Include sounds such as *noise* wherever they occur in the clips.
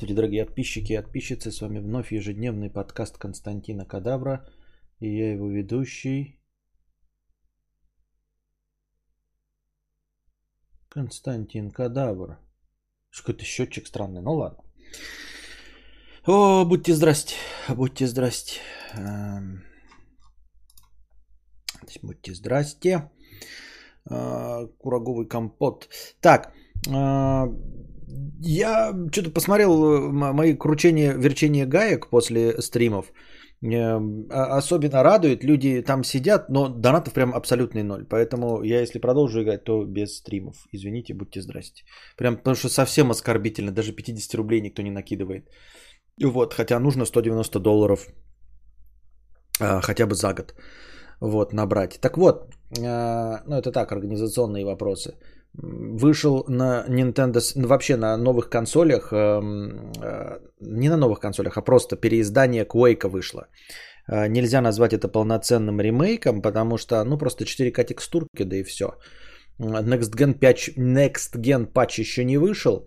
Здравствуйте, дорогие подписчики и подписчицы. С вами вновь ежедневный подкаст Константина Кадавра. И я его ведущий. Константин Кадавр. Какой-то счетчик странный, ну ладно. О, будьте здрасте, будьте здрасте. Эм, будьте здрасте. А, кураговый компот. Так, а, я что-то посмотрел э, мои кручения, верчения гаек после стримов. Эм, а, особенно радует, люди там сидят, но донатов прям абсолютный ноль. Поэтому я если продолжу играть, то без стримов. Извините, будьте здрасте. Прям потому что совсем оскорбительно, даже 50 рублей никто не накидывает. Вот, хотя нужно 190 долларов хотя бы за год вот, набрать. Так вот, ну это так, организационные вопросы вышел на Nintendo, вообще на новых консолях, эм, э, не на новых консолях, а просто переиздание Quake вышло. Э, нельзя назвать это полноценным ремейком, потому что, ну, просто 4К текстурки, да и все. Next Gen, 5, Next Gen патч еще не вышел.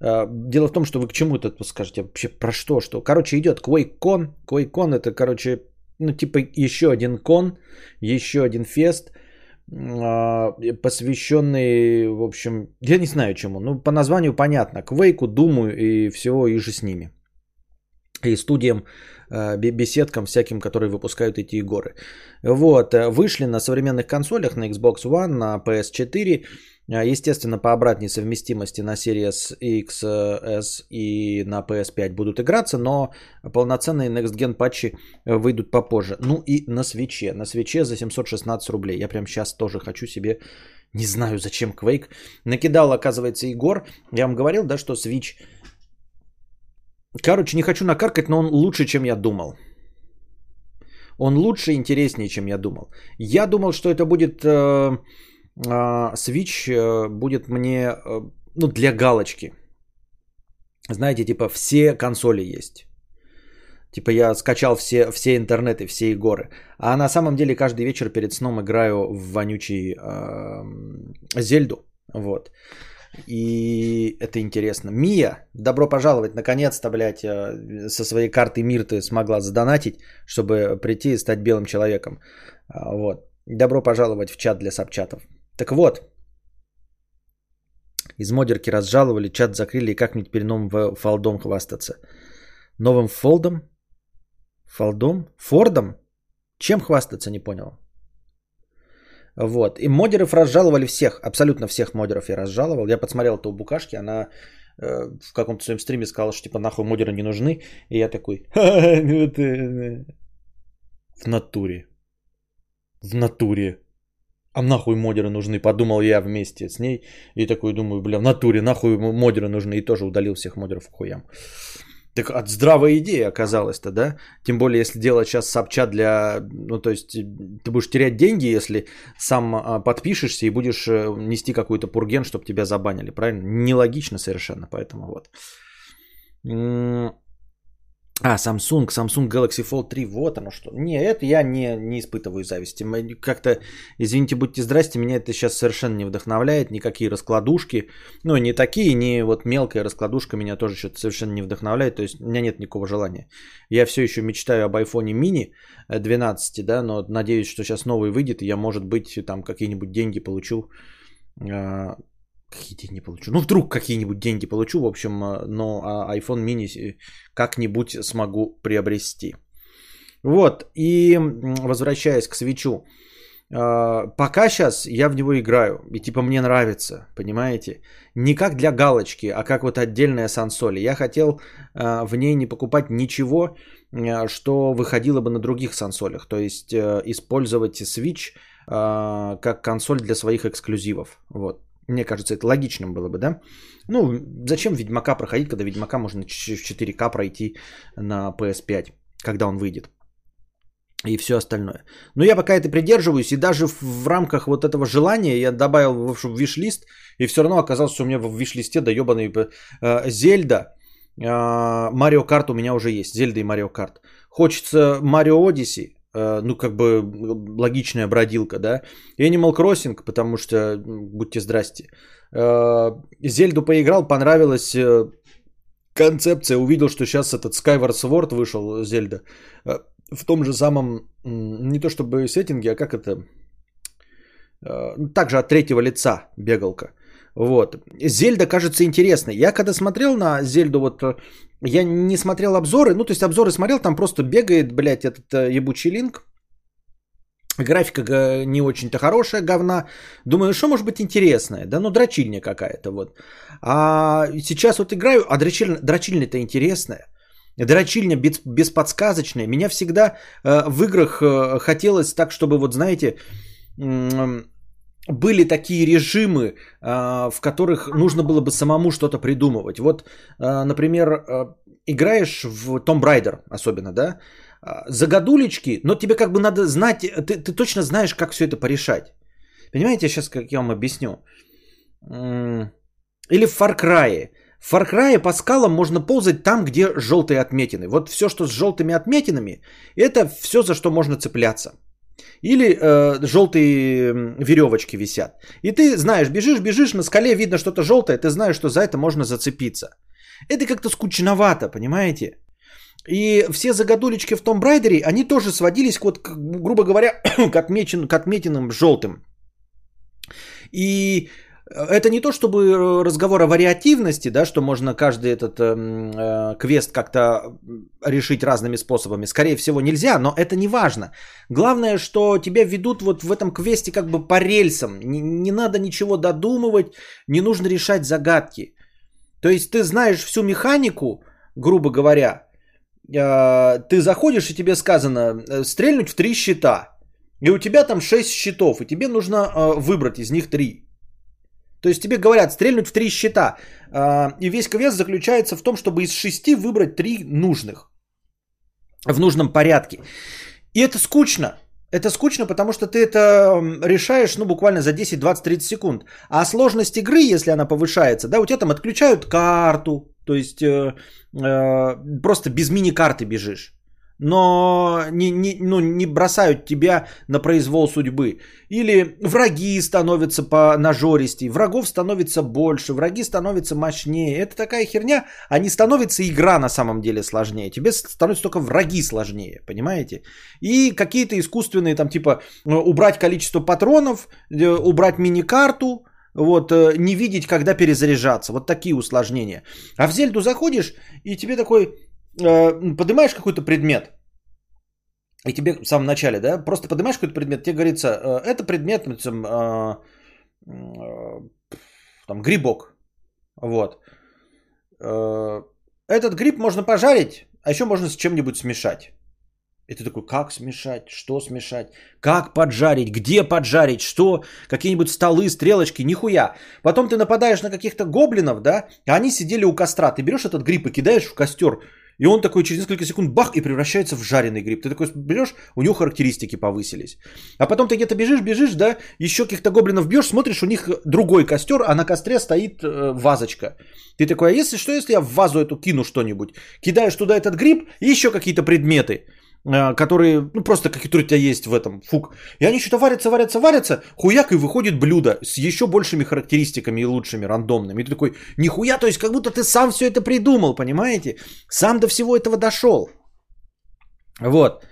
Э, дело в том, что вы к чему это скажете? Вообще про что? Что? Короче, идет QuakeCon. QuakeCon это, короче, ну, типа еще один кон, еще один фест – посвященный, в общем, я не знаю чему, ну по названию понятно, Квейку, Думу и всего и же с ними. И студиям, а, беседкам всяким, которые выпускают эти игры. Вот, э, вышли на современных консолях, на Xbox One, на PS4, а, естественно, по обратной совместимости на Series XS и на PS5 будут играться, но полноценные Next Gen патчи э, выйдут попозже. Ну и на свече. На свече за 716 рублей. Я прям сейчас тоже хочу себе, не знаю зачем Quake. Накидал, оказывается, Егор. Я вам говорил, да, что Switch... Короче, не хочу накаркать, но он лучше, чем я думал. Он лучше и интереснее, чем я думал. Я думал, что это будет... Э- а, Switch э, будет мне э, ну, для галочки. Знаете, типа все консоли есть. Типа я скачал все, все интернеты, все игры. А на самом деле каждый вечер перед сном играю в вонючий э, Зельду. Вот. И это интересно. Мия, добро пожаловать. Наконец-то, блядь, э, со своей карты мир ты смогла задонатить, чтобы прийти и стать белым человеком. А, вот. Добро пожаловать в чат для сапчатов. Так вот, из модерки разжаловали, чат закрыли, и как мне теперь новым фолдом хвастаться? Новым фолдом? Фолдом? Фордом? Чем хвастаться, не понял. Вот. И модеров разжаловали всех, абсолютно всех модеров я разжаловал. Я подсмотрел это у Букашки, она э, в каком-то своем стриме сказала, что типа нахуй модеры не нужны. И я такой, *laughs* ну в натуре. В натуре. А нахуй модеры нужны, подумал я вместе с ней. И такой думаю, бля, в натуре нахуй модеры нужны. И тоже удалил всех модеров к хуям. Так от здравая идея оказалась-то, да? Тем более, если делать сейчас сапчат для... Ну, то есть, ты будешь терять деньги, если сам а, подпишешься и будешь э, нести какой-то пурген, чтобы тебя забанили, правильно? Нелогично совершенно, поэтому вот. А, Samsung, Samsung Galaxy Fold 3, вот оно что. Не, это я не, не испытываю зависти. Как-то, извините, будьте здрасте, меня это сейчас совершенно не вдохновляет. Никакие раскладушки, ну, не такие, не вот мелкая раскладушка меня тоже что-то совершенно не вдохновляет. То есть у меня нет никакого желания. Я все еще мечтаю об iPhone mini 12, да, но надеюсь, что сейчас новый выйдет, и я, может быть, там какие-нибудь деньги получу а, Какие деньги получу? Ну, вдруг какие-нибудь деньги получу, в общем, э, но а, iPhone mini как-нибудь смогу приобрести. Вот, и возвращаясь к свечу. Э, пока сейчас я в него играю, и типа мне нравится, понимаете? Не как для галочки, а как вот отдельная сансоли. Я хотел э, в ней не покупать ничего, что выходило бы на других сансолях. То есть использовать Switch как консоль для своих эксклюзивов. Вот. Мне кажется, это логичным было бы, да? Ну, зачем Ведьмака проходить, когда Ведьмака можно в 4К пройти на PS5, когда он выйдет? И все остальное. Но я пока это придерживаюсь, и даже в, в рамках вот этого желания я добавил в виш-лист, и все равно оказалось, что у меня в виш-листе да ебаный э, Зельда, э, Марио Карт у меня уже есть, Зельда и Марио Карт. Хочется Марио Одиссе, Э, ну, как бы логичная бродилка, да. Animal Crossing, потому что, будьте здрасте. Э, Зельду поиграл, понравилось. Э, концепция. Увидел, что сейчас этот Skyward Sword вышел, Зельда. Э, в том же самом, не то чтобы сеттинге, а как это... Э, также от третьего лица бегалка. Вот. Зельда кажется интересной. Я когда смотрел на Зельду, вот я не смотрел обзоры, ну то есть обзоры смотрел, там просто бегает, блядь, этот ебучий линк Графика не очень-то хорошая, говна. Думаю, что может быть интересное? Да ну дрочильня какая-то вот. А сейчас вот играю, а дрочильня, дрочильня-то интересная. Дрочильня без, бесподсказочная. Меня всегда э, в играх э, хотелось так, чтобы вот знаете, э, были такие режимы, э, в которых нужно было бы самому что-то придумывать. Вот, э, например, э, играешь в Tomb Raider особенно, да? А, загадулечки, но тебе как бы надо знать, ты, ты точно знаешь, как все это порешать. Понимаете, сейчас как я вам объясню. Или в Far Cry. В Far Cry по скалам можно ползать там, где желтые отметины. Вот все, что с желтыми отметинами, это все, за что можно цепляться. Или э, желтые веревочки висят. И ты знаешь, бежишь, бежишь, на скале видно что-то желтое, ты знаешь, что за это можно зацепиться. Это как-то скучновато, понимаете? И все загадулечки в том брайдере, они тоже сводились, вот, грубо говоря, *coughs* к, отмечен, к отметинам желтым. И это не то, чтобы разговор о вариативности, да, что можно каждый этот эм, э, квест как-то решить разными способами. Скорее всего, нельзя, но это не важно. Главное, что тебя ведут вот в этом квесте как бы по рельсам. Не, не надо ничего додумывать, не нужно решать загадки. То есть ты знаешь всю механику, грубо говоря, а, ты заходишь и тебе сказано э, стрельнуть в три щита. И у тебя там 6 щитов, и тебе нужно э, выбрать из них 3. То есть тебе говорят стрельнуть в 3 щита. А, и весь квест заключается в том, чтобы из 6 выбрать 3 нужных. В нужном порядке. И это скучно. Это скучно, потому что ты это решаешь, ну, буквально за 10, 20, 30 секунд. А сложность игры, если она повышается, да, у тебя там отключают карту, то есть э, э, просто без мини-карты бежишь. Но не, не, ну, не бросают тебя на произвол судьбы. Или враги становятся по нажористей, врагов становится больше, враги становятся мощнее. Это такая херня, а не становится игра на самом деле сложнее. Тебе становятся только враги сложнее, понимаете? И какие-то искусственные, там типа э, убрать количество патронов, э, убрать мини-карту, вот, э, не видеть, когда перезаряжаться. Вот такие усложнения. А в Зельду заходишь, и тебе такой, поднимаешь какой-то предмет, и тебе в самом начале, да, просто поднимаешь какой-то предмет, тебе говорится, э, это предмет, там, э, э, там грибок, вот. Э, этот гриб можно пожарить, а еще можно с чем-нибудь смешать. И ты такой, как смешать, что смешать, как поджарить, где поджарить, что, какие-нибудь столы, стрелочки, нихуя. Потом ты нападаешь на каких-то гоблинов, да, а они сидели у костра. Ты берешь этот гриб и кидаешь в костер, и он такой через несколько секунд бах и превращается в жареный гриб. Ты такой берешь, у него характеристики повысились. А потом ты где-то бежишь, бежишь, да, еще каких-то гоблинов бьешь, смотришь, у них другой костер, а на костре стоит э, вазочка. Ты такой, а если что, если я в вазу эту кину что-нибудь? Кидаешь туда этот гриб и еще какие-то предметы. Э, которые, ну просто которые у тебя есть в этом, фук. И они что-то варятся, варятся, варятся, хуяк и выходит блюдо с еще большими характеристиками и лучшими, рандомными. И ты такой, нихуя, то есть как будто ты сам все это придумал, понимаете? Сам до всего этого дошел. Вот.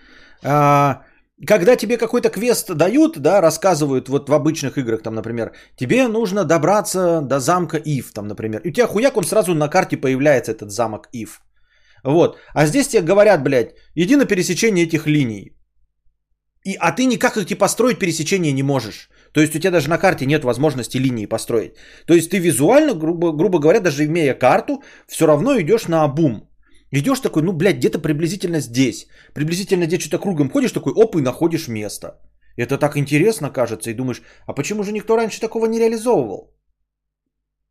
А, когда тебе какой-то квест дают, да, рассказывают вот в обычных играх, там, например, тебе нужно добраться до замка Ив, там, например. И у тебя хуяк, он сразу на карте появляется, этот замок Ив. Вот. А здесь тебе говорят, блядь, иди на пересечение этих линий. И, а ты никак эти построить пересечение не можешь. То есть у тебя даже на карте нет возможности линии построить. То есть ты визуально, грубо, грубо говоря, даже имея карту, все равно идешь на обум. Идешь такой, ну, блядь, где-то приблизительно здесь. Приблизительно где что-то кругом ходишь, такой, оп, и находишь место. Это так интересно кажется, и думаешь, а почему же никто раньше такого не реализовывал?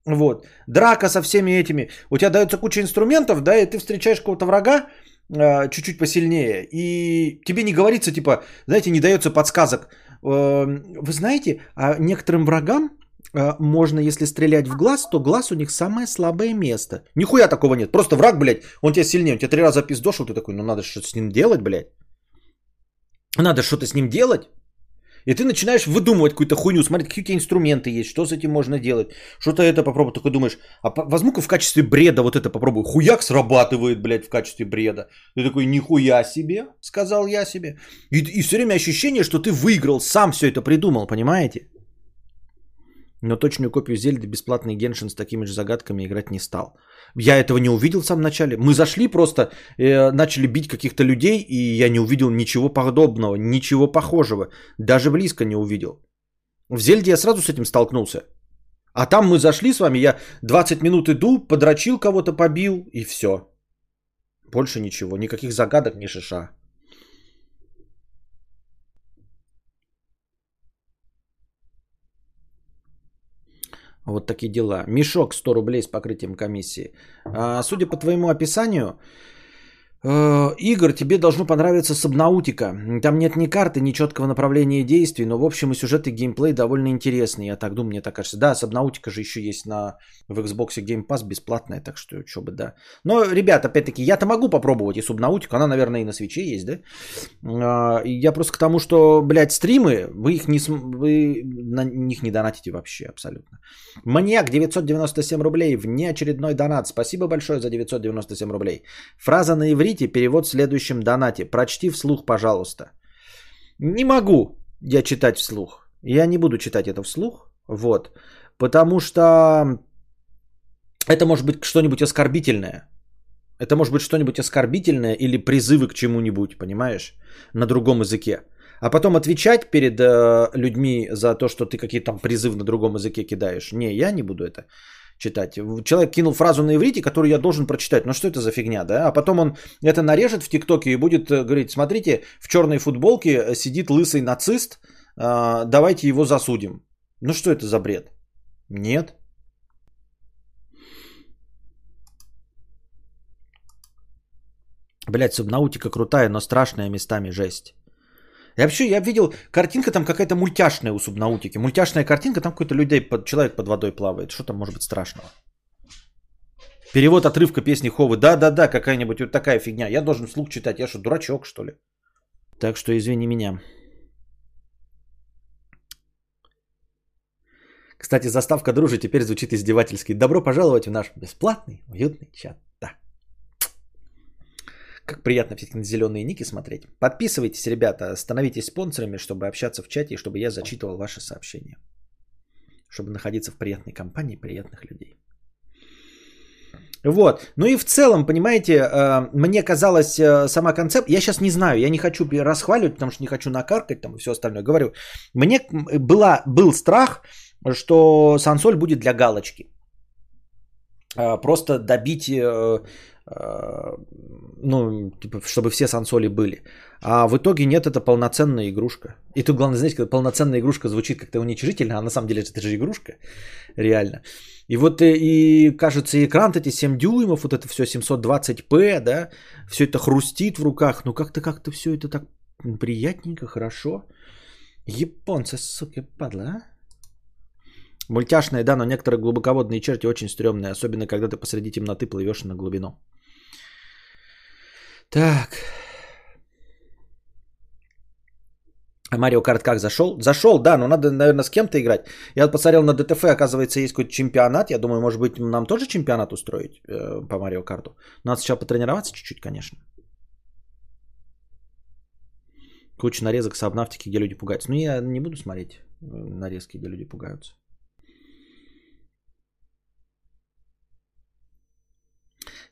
Вот. Драка со всеми этими. У тебя дается куча инструментов, да, и ты встречаешь какого-то врага э, чуть-чуть посильнее. И тебе не говорится, типа, знаете, не дается подсказок. Э, вы знаете, а некоторым врагам э, можно, если стрелять в глаз, то глаз у них самое слабое место. Нихуя такого нет. Просто враг, блядь, он тебя сильнее, он тебя три раза пиздошил, ты такой, ну надо что-то с ним делать, блядь. Надо что-то с ним делать. И ты начинаешь выдумывать какую-то хуйню, смотреть, какие у тебя инструменты есть, что с этим можно делать, что-то это попробуй. Такой думаешь, а возьму-ка в качестве бреда вот это попробую. Хуяк срабатывает, блядь, в качестве бреда. Ты такой, нихуя себе, сказал я себе. И, и все время ощущение, что ты выиграл, сам все это придумал, понимаете? Но точную копию Зельды бесплатный Геншин с такими же загадками играть не стал. Я этого не увидел в самом начале. Мы зашли просто, э, начали бить каких-то людей, и я не увидел ничего подобного, ничего похожего. Даже близко не увидел. В Зельде я сразу с этим столкнулся. А там мы зашли с вами, я 20 минут иду, подрочил кого-то, побил, и все. Больше ничего, никаких загадок, ни шиша. Вот такие дела. Мешок 100 рублей с покрытием комиссии. А, судя по твоему описанию, Игр, тебе должно понравиться Сабнаутика. Там нет ни карты, ни четкого направления действий, но в общем и сюжет и геймплей довольно интересный. Я так думаю, мне так кажется. Да, Сабнаутика же еще есть на, в Xbox Game Pass бесплатная, так что что бы да. Но, ребят, опять-таки, я-то могу попробовать и Сабнаутику, она, наверное, и на свече есть, да? А, я просто к тому, что, блядь, стримы, вы их не, вы на них не донатите вообще абсолютно. Маньяк, 997 рублей, внеочередной донат. Спасибо большое за 997 рублей. Фраза на иврите Повторите перевод в следующем донате. Прочти вслух, пожалуйста. Не могу я читать вслух. Я не буду читать это вслух. Вот. Потому что это может быть что-нибудь оскорбительное. Это может быть что-нибудь оскорбительное или призывы к чему-нибудь, понимаешь, на другом языке. А потом отвечать перед э, людьми за то, что ты какие-то там призывы на другом языке кидаешь. Не, я не буду это читать. Человек кинул фразу на иврите, которую я должен прочитать. Ну что это за фигня, да? А потом он это нарежет в ТикТоке и будет э, говорить, смотрите, в черной футболке э, сидит лысый нацист, а, давайте его засудим. Ну что это за бред? Нет. Блять, субнаутика крутая, но страшная местами жесть. Я вообще, я видел, картинка там какая-то мультяшная у субнаутики. Мультяшная картинка, там какой-то людей, под, человек под водой плавает. Что там может быть страшного? Перевод отрывка песни Ховы. Да-да-да, какая-нибудь вот такая фигня. Я должен вслух читать. Я что, дурачок, что ли? Так что извини меня. Кстати, заставка дружи теперь звучит издевательски. Добро пожаловать в наш бесплатный, уютный чат. Как приятно все-таки на зеленые ники смотреть. Подписывайтесь, ребята, становитесь спонсорами, чтобы общаться в чате чтобы я зачитывал ваши сообщения. Чтобы находиться в приятной компании приятных людей. Вот. Ну и в целом, понимаете, э, мне казалось э, сама концепция, я сейчас не знаю, я не хочу расхваливать, потому что не хочу накаркать там и все остальное. Говорю, мне была, был страх, что сансоль будет для галочки. Э, просто добить ну, типа, чтобы все сансоли были. А в итоге нет, это полноценная игрушка. И тут главное, знаете, когда полноценная игрушка звучит как-то уничижительно, а на самом деле это же игрушка, реально. И вот и, и кажется, экран эти 7 дюймов, вот это все 720p, да, все это хрустит в руках, ну как-то как-то все это так приятненько, хорошо. Японцы, сука, падла, а? Мультяшные, да, но некоторые глубоководные черти очень стрёмные, особенно когда ты посреди темноты плывешь на глубину. Так. А Марио Карт как зашел? Зашел, да, но надо, наверное, с кем-то играть. Я посмотрел на ДТФ, оказывается, есть какой-то чемпионат. Я думаю, может быть, нам тоже чемпионат устроить э, по Марио Карту. Надо сначала потренироваться чуть-чуть, конечно. Куча нарезок с обнавтики, где люди пугаются. Ну, я не буду смотреть э, нарезки, где люди пугаются.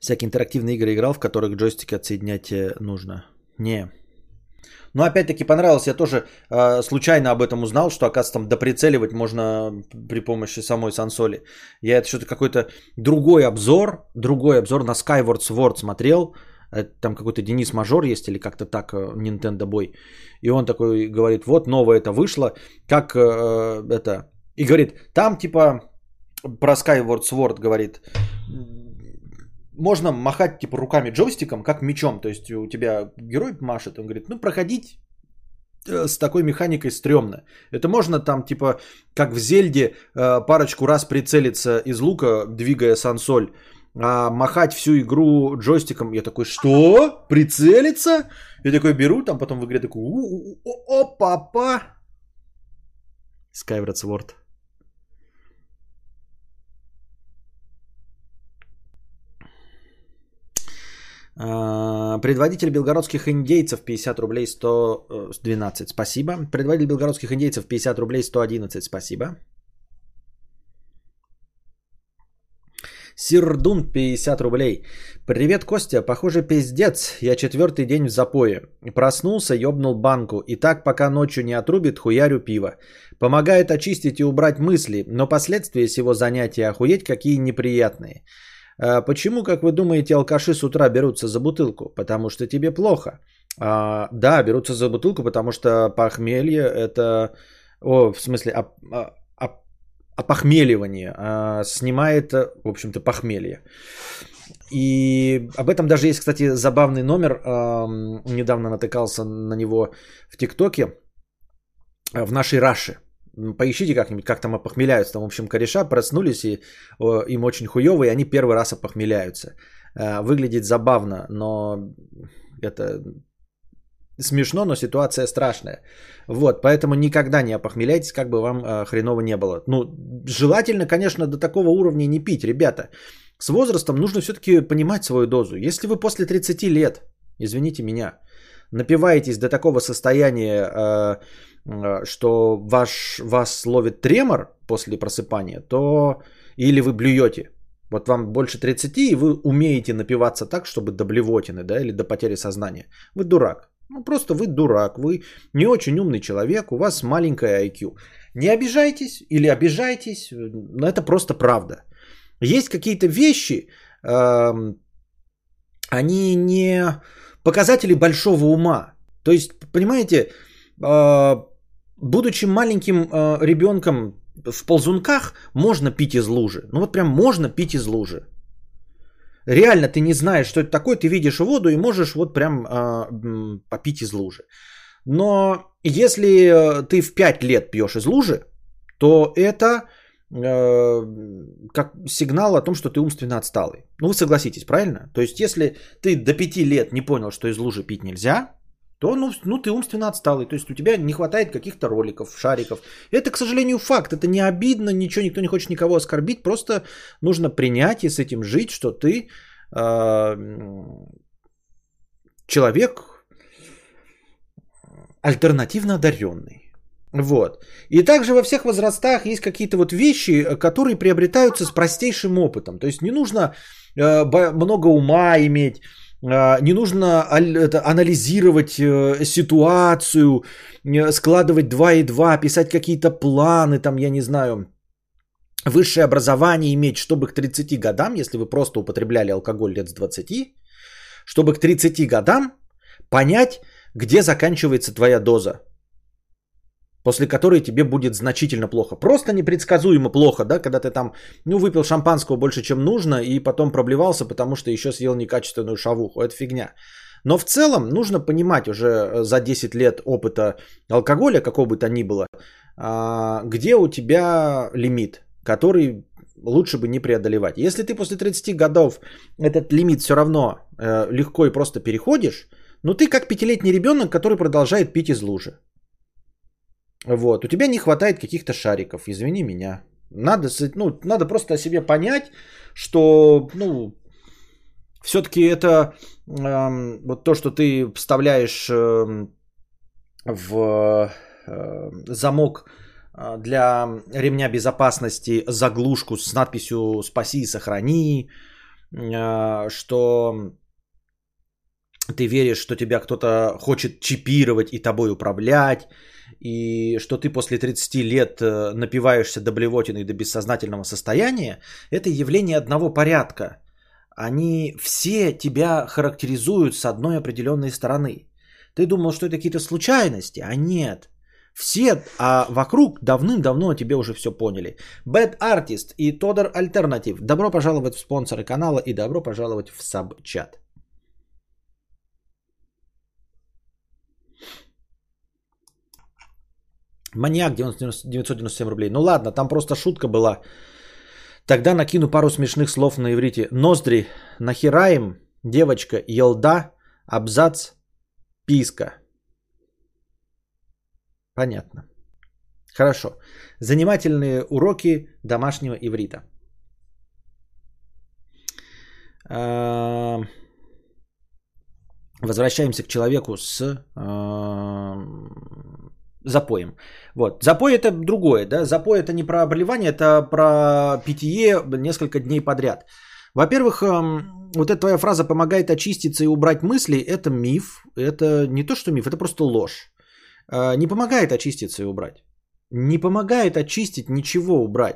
Всякие интерактивные игры играл, в которых джойстики отсоединять э, нужно? Не. Но опять-таки понравилось, я тоже э, случайно об этом узнал, что, оказывается, там доприцеливать можно при помощи самой сансоли. Я это что-то какой-то другой обзор, другой обзор на Skyward Sword смотрел. Там какой-то Денис Мажор есть или как-то так, э, Nintendo Boy. И он такой говорит, вот новое это вышло, как э, это... И говорит, там типа про Skyward Sword говорит, можно махать типа руками джойстиком, как мечом. То есть у тебя герой машет, он говорит, ну проходить э, с такой механикой стрёмно. Это можно там типа как в Зельде э, парочку раз прицелиться из лука, двигая сансоль, а махать всю игру джойстиком. Я такой, что? Прицелиться? Я такой беру, там потом в игре такой, о, папа. Skyward Sword. Предводитель белгородских индейцев 50 рублей 112, спасибо. Предводитель белгородских индейцев 50 рублей 111, спасибо. Сирдун 50 рублей. Привет, Костя. Похоже, пиздец. Я четвертый день в запое. Проснулся, ёбнул банку. И так, пока ночью не отрубит, хуярю пиво. Помогает очистить и убрать мысли, но последствия сего занятия охуеть какие неприятные. А почему, как вы думаете, алкаши с утра берутся за бутылку? Потому что тебе плохо. А, да, берутся за бутылку, потому что похмелье это... О, в смысле, а, а, опохмеливание, а, снимает, в общем-то, похмелье. И об этом даже есть, кстати, забавный номер. Недавно натыкался на него в ТикТоке. В нашей Раше. Поищите как-нибудь, как там опохмеляются. Там, в общем, кореша проснулись, и им очень хуево, и они первый раз опохмеляются. А, выглядит забавно, но это смешно, но ситуация страшная. Вот, поэтому никогда не опохмеляйтесь, как бы вам э, хреново не было. Ну, желательно, конечно, до такого уровня не пить, ребята. С возрастом нужно все-таки понимать свою дозу. Если вы после 30 лет, извините меня, напиваетесь до такого состояния, э, э, что ваш, вас ловит тремор после просыпания, то или вы блюете, вот вам больше 30, и вы умеете напиваться так, чтобы до блевотины, да, или до потери сознания. Вы дурак. Ну, просто вы дурак, вы не очень умный человек, у вас маленькая IQ. Не обижайтесь или обижайтесь, но это просто правда. Есть какие-то вещи, э, они не показатели большого ума. То есть, понимаете, э, будучи маленьким э, ребенком в ползунках, можно пить из лужи. Ну вот прям можно пить из лужи. Реально ты не знаешь, что это такое, ты видишь воду и можешь вот прям э, попить из лужи. Но если э, ты в 5 лет пьешь из лужи, то это э, как сигнал о том, что ты умственно отсталый. Ну вы согласитесь, правильно? То есть если ты до 5 лет не понял, что из лужи пить нельзя, то ну, ну ты умственно отсталый. То есть у тебя не хватает каких-то роликов, шариков. Это, к сожалению, факт. Это не обидно, ничего, никто не хочет никого оскорбить. Просто нужно принять и с этим жить, что ты э, человек альтернативно одаренный. Вот. И также во всех возрастах есть какие-то вот вещи, которые приобретаются с простейшим опытом. То есть не нужно э, много ума иметь, не нужно анализировать э, ситуацию, э, складывать 2 и 2, писать какие-то планы, там, я не знаю, высшее образование иметь, чтобы к 30 годам, если вы просто употребляли алкоголь лет с 20, чтобы к 30 годам понять, где заканчивается твоя доза после которой тебе будет значительно плохо. Просто непредсказуемо плохо, да, когда ты там, ну, выпил шампанского больше, чем нужно, и потом проблевался, потому что еще съел некачественную шавуху. Это фигня. Но в целом нужно понимать уже э, за 10 лет опыта алкоголя, какого бы то ни было, а, где у тебя лимит, который лучше бы не преодолевать. Если ты после 30 годов этот лимит все равно э, легко и просто переходишь, ну ты как пятилетний ребенок, который продолжает пить из лужи. Вот, у тебя не хватает каких-то шариков, извини меня. Надо, ну, надо просто о себе понять, что, ну, все-таки это э, вот то, что ты вставляешь э, в э, замок э, для ремня безопасности заглушку с надписью «Спаси и сохрани», э, что ты веришь, что тебя кто-то хочет чипировать и тобой управлять, и что ты после 30 лет э, напиваешься до блевотины и до бессознательного состояния, это явление одного порядка. Они все тебя характеризуют с одной определенной стороны. Ты думал, что это какие-то случайности, а нет. Все, а вокруг давным-давно тебе уже все поняли. Bad Artist и Тодор Альтернатив. Добро пожаловать в спонсоры канала и добро пожаловать в саб-чат. Маньяк 997 рублей. Ну ладно, там просто шутка была. Тогда накину пару смешных слов на иврите. Ноздри, нахераем, девочка, елда, абзац, писка. Понятно. Хорошо. Занимательные уроки домашнего иврита. Возвращаемся к человеку с запоем. Вот. Запой это другое, да? Запой это не про обливание, это про питье несколько дней подряд. Во-первых, вот эта твоя фраза «помогает очиститься и убрать мысли» – это миф. Это не то, что миф, это просто ложь. А, не помогает очиститься и убрать. Не помогает очистить, ничего убрать.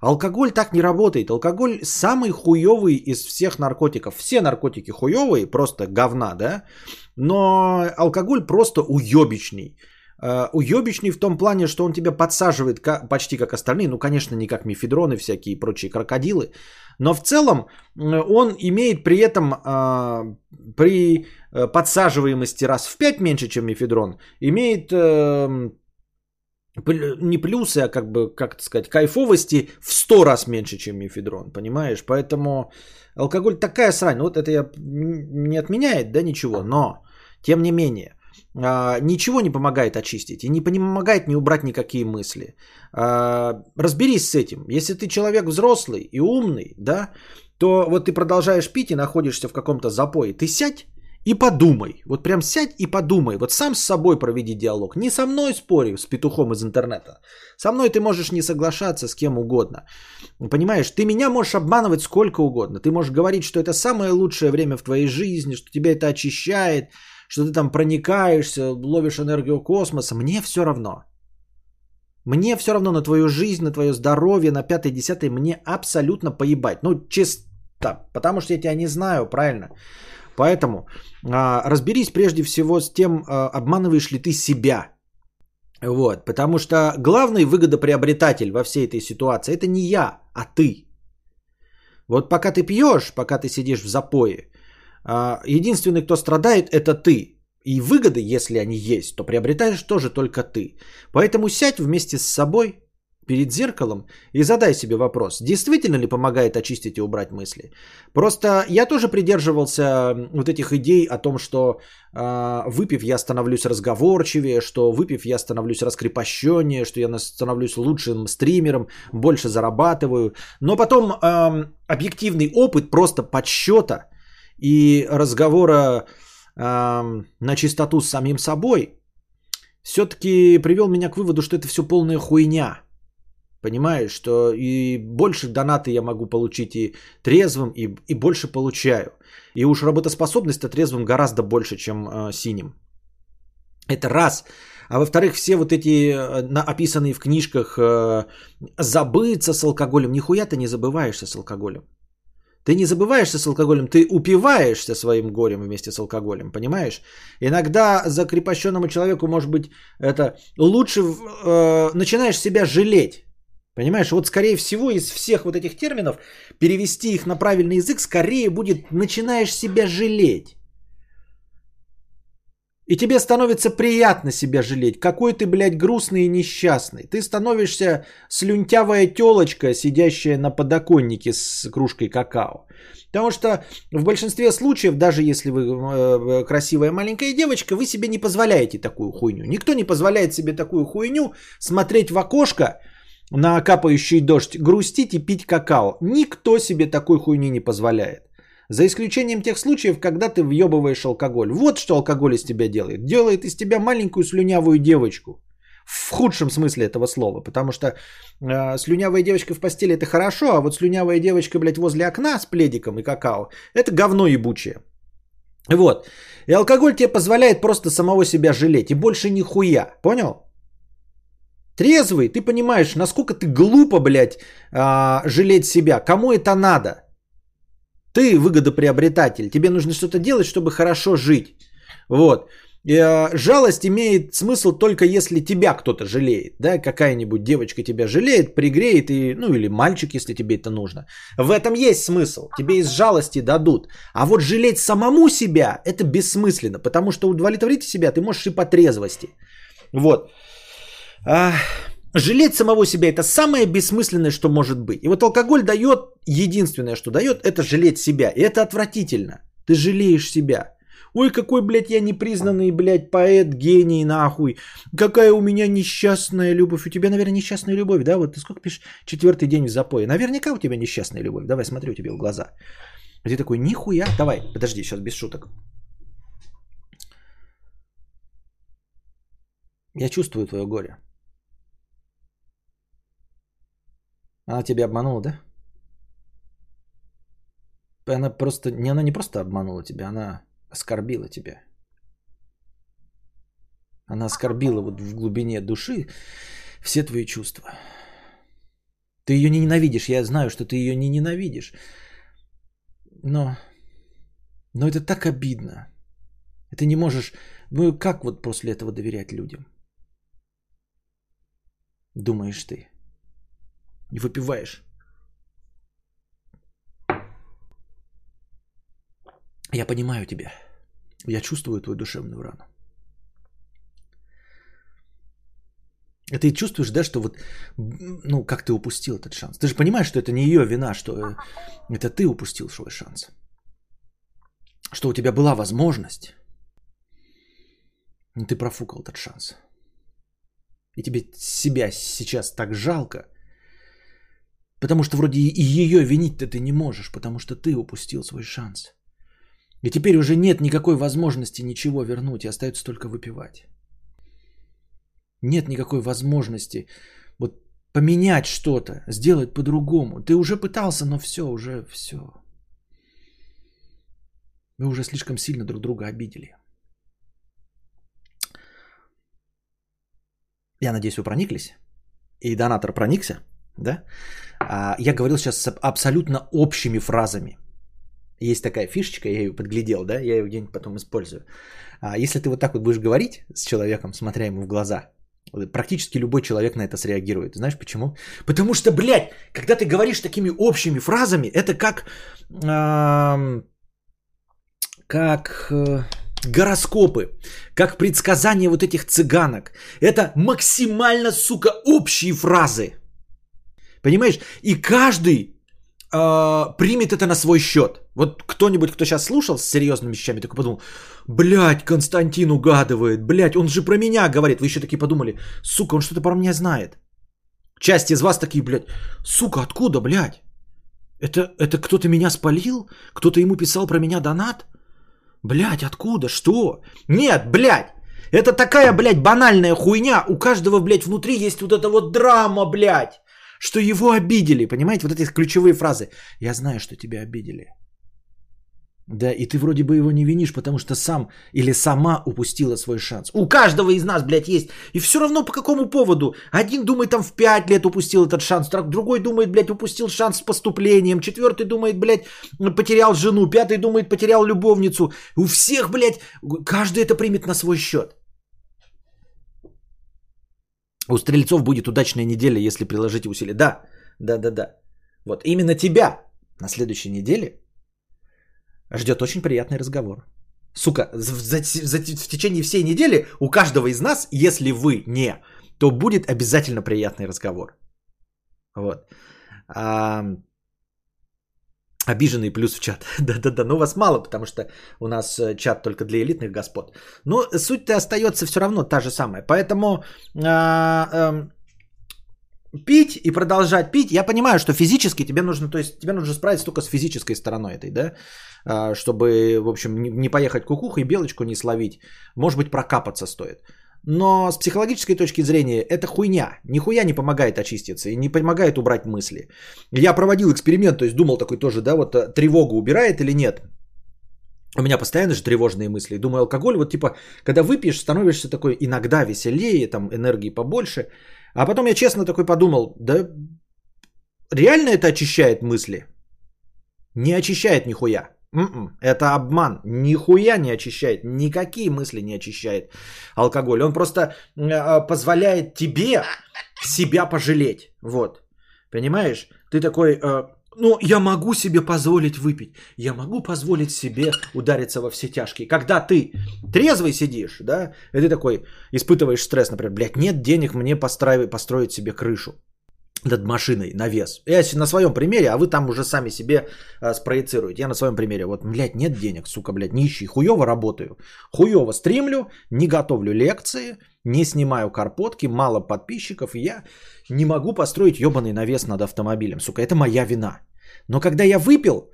Алкоголь так не работает. Алкоголь самый хуёвый из всех наркотиков. Все наркотики хуёвые, просто говна, да? Но алкоголь просто уёбищный. Uh, уебищный в том плане, что он тебя подсаживает почти как остальные, ну, конечно, не как мифедроны всякие и прочие крокодилы, но в целом он имеет при этом uh, при э, подсаживаемости раз в 5 меньше, чем мифедрон, имеет не плюсы, а как бы, как сказать, кайфовости в 100 раз меньше, чем мифедрон, понимаешь? Поэтому алкоголь такая срань, вот это я не отменяет, да, ничего, но, тем не менее – ничего не помогает очистить и не помогает не убрать никакие мысли. А, разберись с этим. Если ты человек взрослый и умный, да, то вот ты продолжаешь пить и находишься в каком-то запое, ты сядь и подумай. Вот прям сядь и подумай. Вот сам с собой проведи диалог. Не со мной спори с петухом из интернета. Со мной ты можешь не соглашаться с кем угодно. Понимаешь, ты меня можешь обманывать сколько угодно. Ты можешь говорить, что это самое лучшее время в твоей жизни, что тебя это очищает, что ты там проникаешься, ловишь энергию космоса. Мне все равно. Мне все равно на твою жизнь, на твое здоровье, на пятое, десятое, мне абсолютно поебать. Ну, чисто, потому что я тебя не знаю, правильно? Поэтому а, разберись прежде всего с тем, а, обманываешь ли ты себя. Вот, потому что главный выгодоприобретатель во всей этой ситуации это не я, а ты. Вот пока ты пьешь, пока ты сидишь в запое, единственный, кто страдает, это ты. И выгоды, если они есть, то приобретаешь тоже только ты. Поэтому сядь вместе с собой перед зеркалом и задай себе вопрос, действительно ли помогает очистить и убрать мысли. Просто я тоже придерживался вот этих идей о том, что э, выпив я становлюсь разговорчивее, что выпив я становлюсь раскрепощеннее, что я становлюсь лучшим стримером, больше зарабатываю. Но потом э, объективный опыт просто подсчета и разговора э, на чистоту с самим собой, все-таки привел меня к выводу, что это все полная хуйня. Понимаешь, что и больше донаты я могу получить и трезвым, и, и больше получаю. И уж работоспособность трезвым гораздо больше, чем э, синим. Это раз. А во-вторых, все вот эти э, описанные в книжках э, забыться с алкоголем, нихуя ты не забываешься с алкоголем. Ты не забываешься с алкоголем, ты упиваешься своим горем вместе с алкоголем, понимаешь? Иногда закрепощенному человеку, может быть, это лучше э, начинаешь себя жалеть. Понимаешь, вот скорее всего из всех вот этих терминов перевести их на правильный язык скорее будет начинаешь себя жалеть. И тебе становится приятно себя жалеть. Какой ты, блядь, грустный и несчастный. Ты становишься слюнтявая телочка, сидящая на подоконнике с кружкой какао. Потому что в большинстве случаев, даже если вы э, красивая маленькая девочка, вы себе не позволяете такую хуйню. Никто не позволяет себе такую хуйню смотреть в окошко на капающий дождь, грустить и пить какао. Никто себе такой хуйни не позволяет. За исключением тех случаев, когда ты въебываешь алкоголь. Вот что алкоголь из тебя делает. Делает из тебя маленькую слюнявую девочку. В худшем смысле этого слова. Потому что э, слюнявая девочка в постели это хорошо, а вот слюнявая девочка, блядь, возле окна с пледиком и какао, это говно ебучее. Вот. И алкоголь тебе позволяет просто самого себя жалеть. И больше нихуя. Понял? Трезвый, ты понимаешь, насколько ты глупо, блядь, э, жалеть себя. Кому это надо? Ты выгодоприобретатель, тебе нужно что-то делать, чтобы хорошо жить. Вот. Э, жалость имеет смысл только если тебя кто-то жалеет. Да? Какая-нибудь девочка тебя жалеет, пригреет, и, ну или мальчик, если тебе это нужно. В этом есть смысл. Тебе из жалости дадут. А вот жалеть самому себя, это бессмысленно. Потому что удовлетворить себя ты можешь и по трезвости. Вот. А, Жалеть самого себя это самое бессмысленное, что может быть. И вот алкоголь дает, единственное, что дает, это жалеть себя. И это отвратительно. Ты жалеешь себя. Ой, какой, блядь, я непризнанный, блядь, поэт, гений, нахуй. Какая у меня несчастная любовь. У тебя, наверное, несчастная любовь, да? Вот ты сколько пишешь? Четвертый день в запое. Наверняка у тебя несчастная любовь. Давай, смотрю тебе в глаза. А ты такой, нихуя. Давай, подожди, сейчас без шуток. Я чувствую твое горе. Она тебя обманула, да? Она просто, не, она не просто обманула тебя, она оскорбила тебя. Она оскорбила вот в глубине души все твои чувства. Ты ее не ненавидишь, я знаю, что ты ее не ненавидишь. Но, но это так обидно. Ты не можешь, ну как вот после этого доверять людям? Думаешь ты. И выпиваешь. Я понимаю тебя. Я чувствую твою душевную рану. А ты чувствуешь, да, что вот, ну, как ты упустил этот шанс? Ты же понимаешь, что это не ее вина, что это ты упустил свой шанс. Что у тебя была возможность, но ты профукал этот шанс. И тебе себя сейчас так жалко, потому что вроде и ее винить-то ты не можешь, потому что ты упустил свой шанс. И теперь уже нет никакой возможности ничего вернуть, и остается только выпивать. Нет никакой возможности вот поменять что-то, сделать по-другому. Ты уже пытался, но все, уже все. Мы уже слишком сильно друг друга обидели. Я надеюсь, вы прониклись. И донатор проникся, да? А, я говорил сейчас с абсолютно общими фразами. Есть такая фишечка, я ее подглядел, да, я ее где-нибудь потом использую. А если ты вот так вот будешь говорить с человеком, смотря ему в глаза, практически любой человек на это среагирует. Знаешь почему? Потому что, блядь, когда ты говоришь такими общими фразами, это как... Как... Э, гороскопы, как предсказания вот этих цыганок. Это максимально, сука, общие фразы. Понимаешь? И каждый э, примет это на свой счет. Вот кто-нибудь, кто сейчас слушал с серьезными вещами, такой подумал, блядь, Константин угадывает, блядь, он же про меня говорит. Вы еще такие подумали, сука, он что-то про меня знает. Часть из вас такие, блядь, сука, откуда, блядь? Это, это кто-то меня спалил? Кто-то ему писал про меня донат? Блядь, откуда? Что? Нет, блядь! Это такая, блядь, банальная хуйня. У каждого, блядь, внутри есть вот эта вот драма, блядь что его обидели. Понимаете, вот эти ключевые фразы. Я знаю, что тебя обидели. Да, и ты вроде бы его не винишь, потому что сам или сама упустила свой шанс. У каждого из нас, блядь, есть. И все равно по какому поводу. Один думает, там в 5 лет упустил этот шанс, другой думает, блядь, упустил шанс с поступлением, четвертый думает, блядь, потерял жену, пятый думает, потерял любовницу. У всех, блядь, каждый это примет на свой счет. У стрельцов будет удачная неделя, если приложите усилия. Да, да, да, да. Вот именно тебя на следующей неделе ждет очень приятный разговор. Сука, за, за, в течение всей недели у каждого из нас, если вы не, то будет обязательно приятный разговор. Вот. А, Обиженный плюс в чат. *laughs* Да-да-да, но вас мало, потому что у нас э, чат только для элитных господ. Но суть-то остается все равно та же самая. Поэтому а, а, пить и продолжать пить. Я понимаю, что физически тебе нужно, то есть тебе нужно справиться только с физической стороной этой, да, а, чтобы, в общем, не поехать кукухой белочку не словить. Может быть, прокапаться стоит. Но с психологической точки зрения это хуйня. Нихуя не помогает очиститься и не помогает убрать мысли. Я проводил эксперимент, то есть думал такой тоже, да, вот э, тревогу убирает или нет. У меня постоянно же тревожные мысли. Думаю, алкоголь, вот типа, когда выпьешь, становишься такой иногда веселее, там энергии побольше. А потом я честно такой подумал, да реально это очищает мысли? Не очищает нихуя. Mm-mm, это обман. Нихуя не очищает. Никакие мысли не очищает алкоголь. Он просто э, позволяет тебе себя пожалеть. Вот. Понимаешь? Ты такой, э, ну, я могу себе позволить выпить. Я могу позволить себе удариться во все тяжкие. Когда ты трезвый сидишь, да, и ты такой испытываешь стресс, например, блядь, нет денег мне построить, построить себе крышу. Над машиной на. Я на своем примере, а вы там уже сами себе а, спроецируете. Я на своем примере. Вот, блядь, нет денег, сука, блядь, нищий. Хуево работаю. Хуево стримлю, не готовлю лекции, не снимаю карпотки, мало подписчиков. И я не могу построить ебаный навес над автомобилем. Сука, это моя вина. Но когда я выпил,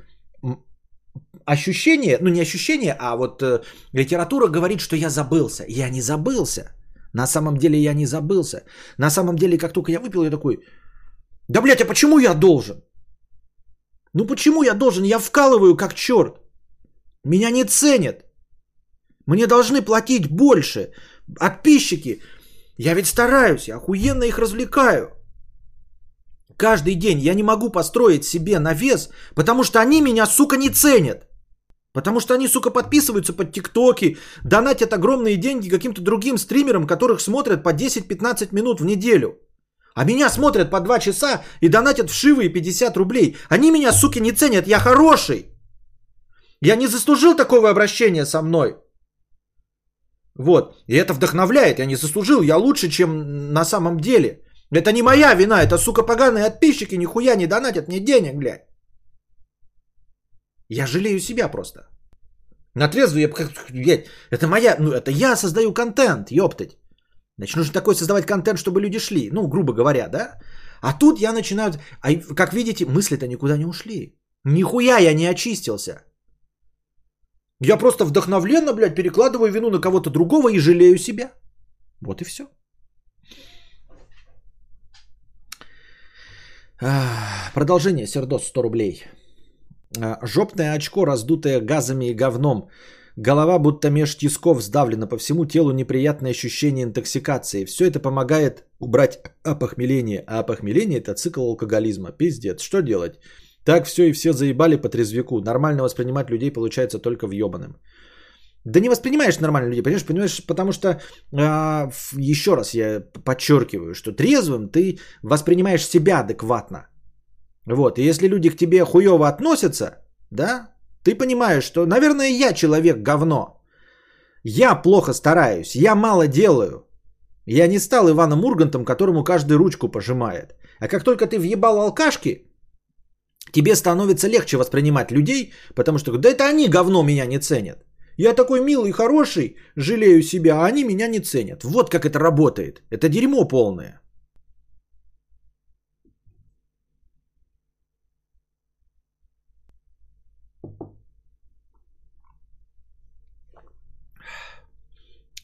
ощущение, ну не ощущение, а вот э, литература говорит, что я забылся. Я не забылся. На самом деле я не забылся. На самом деле, как только я выпил, я такой, да, блядь, а почему я должен? Ну почему я должен? Я вкалываю как черт. Меня не ценят. Мне должны платить больше. Подписчики. Я ведь стараюсь, я охуенно их развлекаю. Каждый день я не могу построить себе навес, потому что они меня, сука, не ценят. Потому что они, сука, подписываются под тиктоки, донатят огромные деньги каким-то другим стримерам, которых смотрят по 10-15 минут в неделю. А меня смотрят по 2 часа и донатят вшивые 50 рублей. Они меня, суки, не ценят, я хороший. Я не заслужил такого обращения со мной. Вот. И это вдохновляет. Я не заслужил, я лучше, чем на самом деле. Это не моя вина, это, сука, поганые подписчики нихуя не донатят мне денег, блядь. Я жалею себя просто. На трезвую, я, это моя, ну это я создаю контент, ёптать. Значит, нужно такой создавать контент, чтобы люди шли. Ну, грубо говоря, да? А тут я начинаю... А как видите, мысли-то никуда не ушли. Нихуя я не очистился. Я просто вдохновленно, блядь, перекладываю вину на кого-то другого и жалею себя. Вот и все. Продолжение. Сердос 100 рублей. А, жопное очко, раздутое газами и говном. Голова будто меж тисков сдавлена, по всему телу неприятное ощущение интоксикации. Все это помогает убрать опохмеление. А опохмеление это цикл алкоголизма. Пиздец, что делать? Так все и все заебали по трезвяку. Нормально воспринимать людей получается только в ебаным. Да не воспринимаешь нормально людей, понимаешь, понимаешь, потому что а, еще раз я подчеркиваю, что трезвым ты воспринимаешь себя адекватно. Вот, и если люди к тебе хуево относятся, да, ты понимаешь, что, наверное, я человек говно. Я плохо стараюсь, я мало делаю. Я не стал Иваном Ургантом, которому каждый ручку пожимает. А как только ты въебал алкашки, тебе становится легче воспринимать людей, потому что да это они говно меня не ценят. Я такой милый, хороший, жалею себя, а они меня не ценят. Вот как это работает. Это дерьмо полное.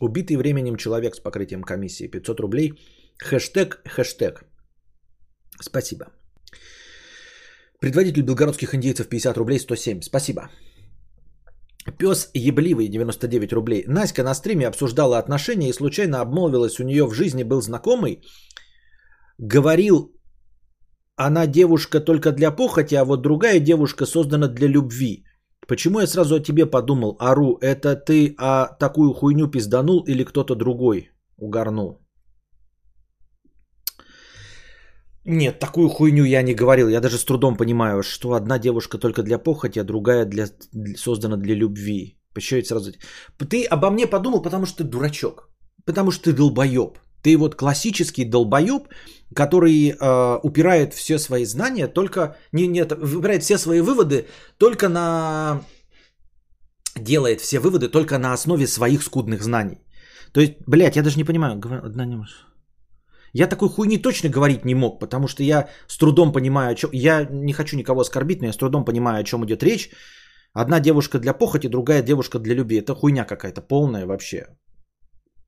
Убитый временем человек с покрытием комиссии 500 рублей. Хэштег, хэштег. Спасибо. Предводитель белгородских индейцев 50 рублей 107. Спасибо. Пес ебливый 99 рублей. Наська на стриме обсуждала отношения и случайно обмолвилась, у нее в жизни был знакомый. Говорил, она девушка только для похоти, а вот другая девушка создана для любви. Почему я сразу о тебе подумал, Ару, это ты а такую хуйню пизданул или кто-то другой угорнул? Нет, такую хуйню я не говорил. Я даже с трудом понимаю, что одна девушка только для похоти, а другая для, создана для любви. Почему я сразу... Ты обо мне подумал, потому что ты дурачок. Потому что ты долбоеб. Ты вот классический долбоеб, который э, упирает все свои знания только... Не, нет, упирает все свои выводы только на... Делает все выводы только на основе своих скудных знаний. То есть, блядь, я даже не понимаю. Одна не я такой хуйни точно говорить не мог, потому что я с трудом понимаю, о чем... Я не хочу никого оскорбить, но я с трудом понимаю, о чем идет речь. Одна девушка для похоти, другая девушка для любви. Это хуйня какая-то полная вообще.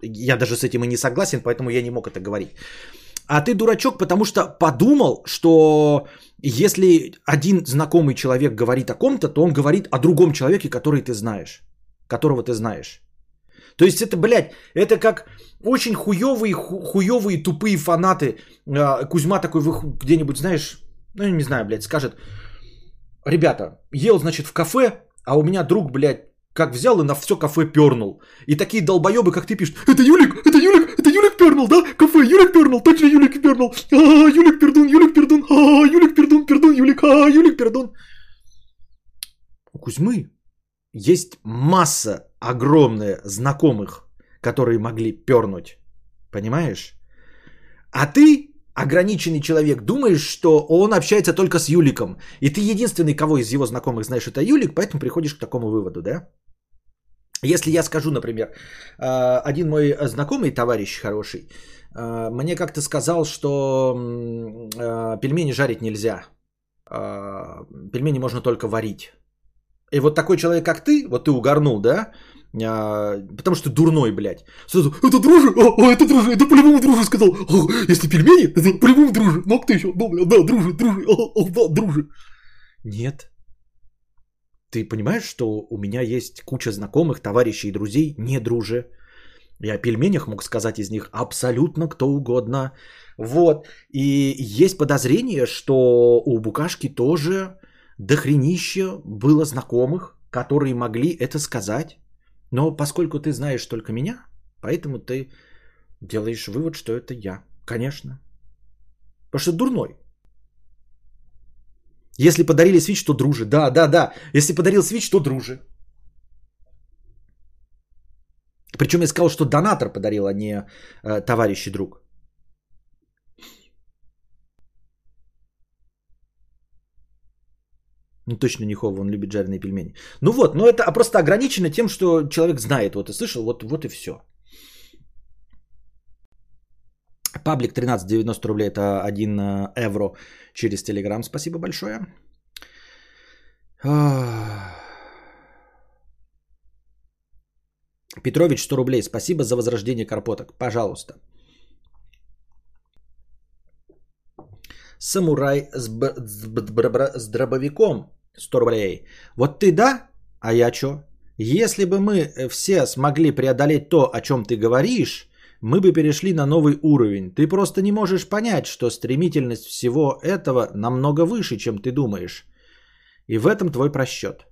Я даже с этим и не согласен, поэтому я не мог это говорить. А ты дурачок, потому что подумал, что если один знакомый человек говорит о ком-то, то он говорит о другом человеке, который ты знаешь, которого ты знаешь. То есть это, блядь, это как очень хуевые, хуевые тупые фанаты. А, Кузьма такой где-нибудь, знаешь, ну не знаю, блядь, скажет, ребята, ел, значит, в кафе, а у меня друг, блядь, как взял и на все кафе пернул. И такие долбоебы, как ты пишешь, это Юлик, это Юлик, это Юлик пернул, да? Кафе, Юлик пернул, точно Юлик пернул. А, Юлик пердун, Юлик пердун, а, Юлик пердун, пердун, Юлик, а, Юлик пердун. У Кузьмы есть масса огромная знакомых, которые могли пернуть. Понимаешь? А ты ограниченный человек, думаешь, что он общается только с Юликом. И ты единственный, кого из его знакомых знаешь, это Юлик, поэтому приходишь к такому выводу, да? Если я скажу, например, э, один мой знакомый товарищ хороший, э, мне как-то сказал, что э, пельмени жарить нельзя. Пельмени можно только варить. И вот такой человек, как ты, вот ты угорнул, да? А, потому что дурной, блядь. Сразу, это друже, о, о, это друже, это по-любому друже сказал. О, если пельмени, это по-любому друже. Ну, а кто еще? Ну, да, друже, друже, о, о, да, друже. Нет. Ты понимаешь, что у меня есть куча знакомых, товарищей и друзей, не друже. Я о пельменях мог сказать из них абсолютно кто угодно. Вот. И есть подозрение, что у Букашки тоже дохренище было знакомых, которые могли это сказать. Но поскольку ты знаешь только меня, поэтому ты делаешь вывод, что это я. Конечно. Потому что дурной. Если подарили свич, то дружи. Да, да, да. Если подарил свич, то дружи. Причем я сказал, что донатор подарил, а не э, товарищ и друг. Ну, точно не Хова, он любит жареные пельмени. Ну вот, но это просто ограничено тем, что человек знает, вот и слышал, вот, вот и все. Паблик 13,90 рублей, это 1 э, евро через Телеграм. Спасибо большое. Петрович 100 рублей. Спасибо за возрождение карпоток. Пожалуйста. Самурай с, б- с, б- с дробовиком 100 рублей. Вот ты да, а я чё? Если бы мы э, все смогли преодолеть то, о чем ты говоришь, мы бы перешли на новый уровень. Ты просто не можешь понять, что стремительность всего этого намного выше, чем ты думаешь. И в этом твой просчет.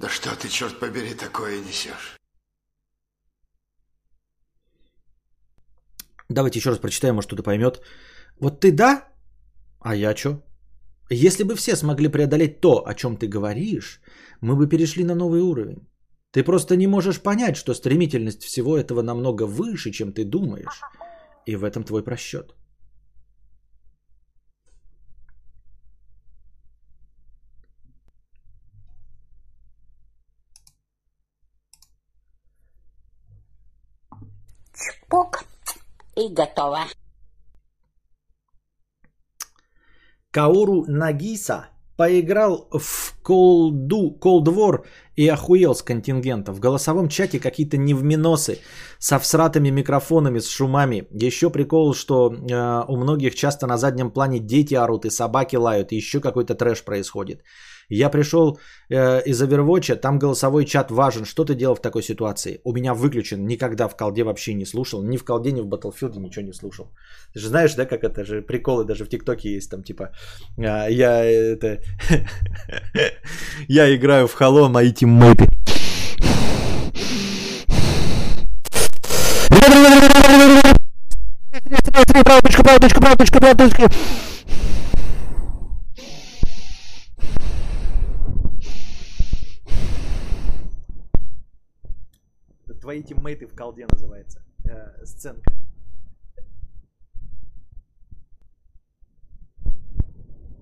Да что ты, черт побери, такое несешь? Давайте еще раз прочитаем, может кто-то поймет. Вот ты да, а я что? Если бы все смогли преодолеть то, о чем ты говоришь, мы бы перешли на новый уровень. Ты просто не можешь понять, что стремительность всего этого намного выше, чем ты думаешь. И в этом твой просчет. Пук. И готово. Кауру Нагиса поиграл в колду, колдвор и охуел с контингента. В голосовом чате какие-то невминосы со всратыми микрофонами, с шумами. Еще прикол, что э, у многих часто на заднем плане дети орут и собаки лают, и еще какой-то трэш происходит. Я пришел э, из Overwatch, там голосовой чат важен. Что ты делал в такой ситуации? У меня выключен. Никогда в колде вообще не слушал. Ни в колде, ни в Battlefield ничего не слушал. Ты же знаешь, да, как это же приколы даже в ТикТоке есть. Там типа, э, я это... я играю в Halo, мои тиммейты. Правдочка, правдочка, правдочка, правдочка. Твои тиммейты в колде называется. Э, сценка.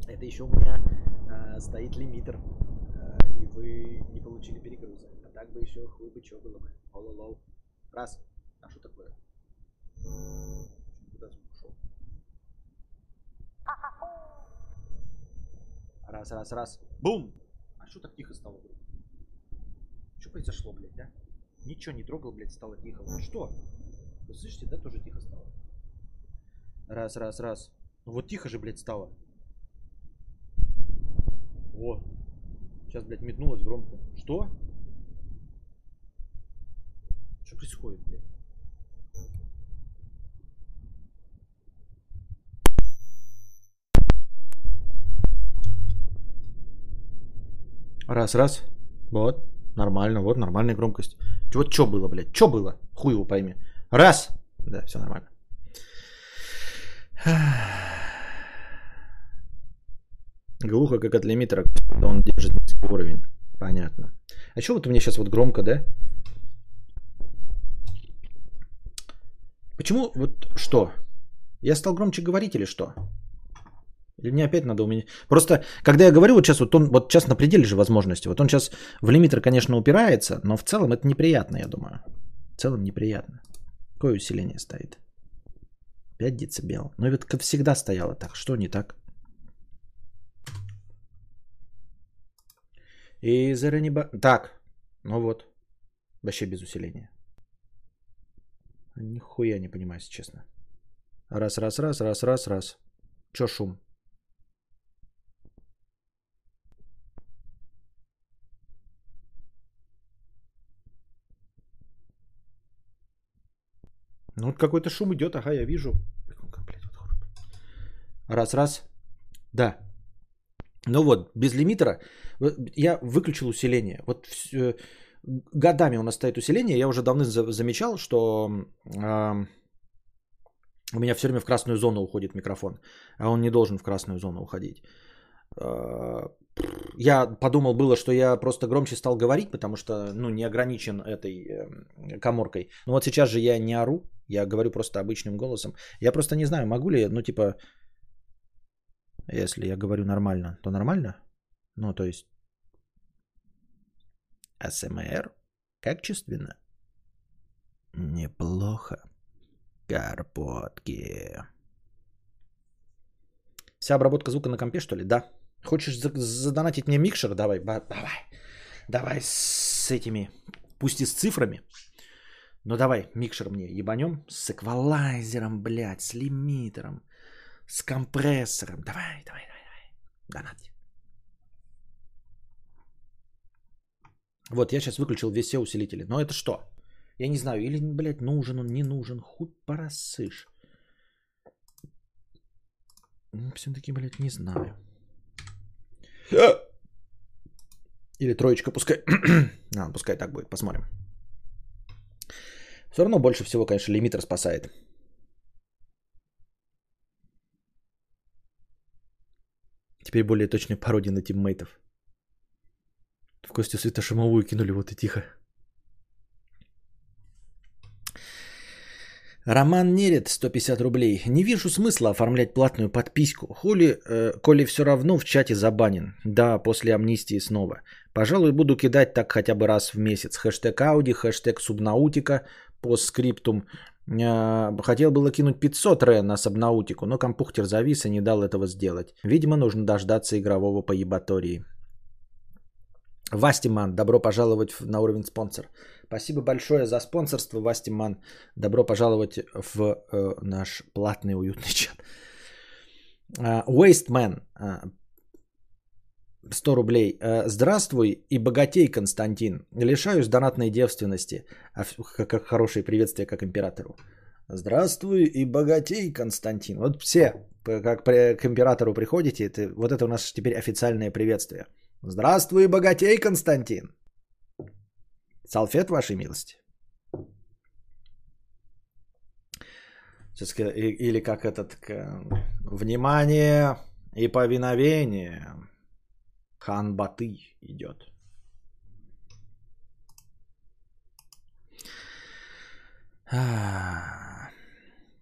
Это еще у меня э, стоит лимитер. Э, и вы не получили перегруза. А так бы еще хуй бы что было бы. Лол, Раз. А что такое? Куда звук ушел? Раз, раз, раз. Бум! А что так тихо стало? Что произошло, блядь, да? Ничего не трогал, блядь, стало тихо. Вот что? Вы слышите, да, тоже тихо стало? Раз, раз, раз. Ну вот тихо же, блядь, стало. О. Сейчас, блядь, метнулось громко. Что? Что происходит, блядь? Раз, раз. Вот, нормально, вот нормальная громкость. Вот что было, блядь, что было? Хуй его пойми. Раз. Да, все нормально. *sighs* Глухо, как от лимитера, когда он держит низкий уровень. Понятно. А что вот у меня сейчас вот громко, да? Почему вот что? Я стал громче говорить или что? Или мне опять надо уменять? Просто, когда я говорю, вот сейчас, вот он, вот сейчас на пределе же возможности. Вот он сейчас в лимитер, конечно, упирается, но в целом это неприятно, я думаю. В целом неприятно. Какое усиление стоит? 5 децибел. Но ведь как всегда стояло так. Что не так? И зараниба... Так, ну вот. Вообще без усиления. Нихуя не понимаю, если честно. Раз, раз, раз, раз, раз, раз. Чё шум? Ну вот какой-то шум идет, ага, я вижу. Раз, раз. Да. Ну вот, без лимитера я выключил усиление. Вот все, годами у нас стоит усиление. Я уже давно замечал, что э, у меня все время в красную зону уходит микрофон, а он не должен в красную зону уходить. Э, я подумал было, что я просто громче стал говорить, потому что ну, не ограничен этой э, коморкой. Но вот сейчас же я не ору, я говорю просто обычным голосом. Я просто не знаю, могу ли, ну типа, если я говорю нормально, то нормально? Ну, то есть, АСМР качественно? Неплохо. Карпотки. Вся обработка звука на компе, что ли? Да. Хочешь задонатить мне микшер? Давай, давай. Давай с этими, пусть и с цифрами. Ну давай, микшер мне ебанем с эквалайзером, блядь, с лимитером, с компрессором. Давай, давай, давай, давай. Донать. Вот, я сейчас выключил все усилители. Но это что? Я не знаю, или, блядь, нужен он, не нужен. Хуй порасышь. Все-таки, блядь, не знаю. *clears throat* Или троечка, пускай... *clears throat* а, пускай так будет, посмотрим. Все равно больше всего, конечно, лимитер спасает. Теперь более точные пародии на тиммейтов. В Костю светошумовую кинули, вот и тихо. Роман Нерет, 150 рублей. Не вижу смысла оформлять платную подписку. Хули, э, коли все равно в чате забанен. Да, после амнистии снова. Пожалуй, буду кидать так хотя бы раз в месяц. Хэштег Ауди, хэштег Субнаутика, постскриптум. Э, хотел было кинуть 500 ре на Сабнаутику, но компухтер завис и не дал этого сделать. Видимо, нужно дождаться игрового поебатории. Вастиман, добро пожаловать на уровень спонсор. Спасибо большое за спонсорство, Вастиман. Добро пожаловать в э, наш платный уютный чат. Wasteman, uh, 100 рублей. Uh, здравствуй и богатей, Константин. Лишаюсь донатной девственности. А, как хорошее приветствие, как императору. Здравствуй и богатей, Константин. Вот все, как к императору приходите, это, вот это у нас теперь официальное приветствие. Здравствуй, богатей, Константин. Салфет, вашей милости. Или как этот, внимание и повиновение. Хан Баты идет.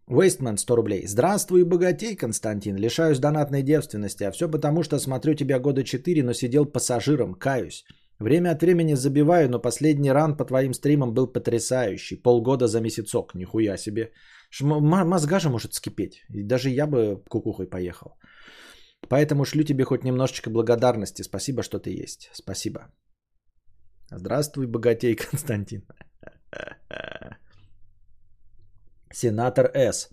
Вейстман 100 рублей. Здравствуй, богатей, Константин. Лишаюсь донатной девственности. А все потому, что смотрю тебя года 4, но сидел пассажиром. Каюсь. Время от времени забиваю, но последний ран по твоим стримам был потрясающий. Полгода за месяцок. Нихуя себе. Мозга же может скипеть. И даже я бы кукухой поехал. Поэтому шлю тебе хоть немножечко благодарности. Спасибо, что ты есть. Спасибо. Здравствуй, богатей, *laughs* Константин. Сенатор С.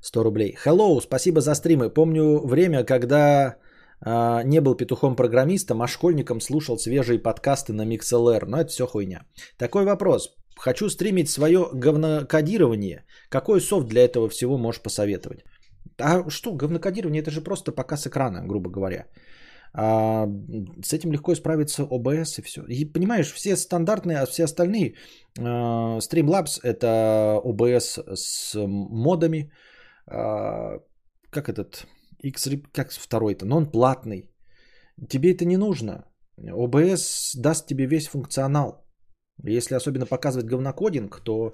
100 рублей. Hello, спасибо за стримы. Помню время, когда не был петухом-программистом, а школьником слушал свежие подкасты на MixLR. Но это все хуйня. Такой вопрос. Хочу стримить свое говнокодирование. Какой софт для этого всего можешь посоветовать? А что, говнокодирование это же просто показ экрана, грубо говоря. А с этим легко справиться OBS и все. И понимаешь, все стандартные, а все остальные э, Streamlabs это OBS с модами, э, как этот X, как второй-то, но он платный. Тебе это не нужно. OBS даст тебе весь функционал. Если особенно показывать говнокодинг, то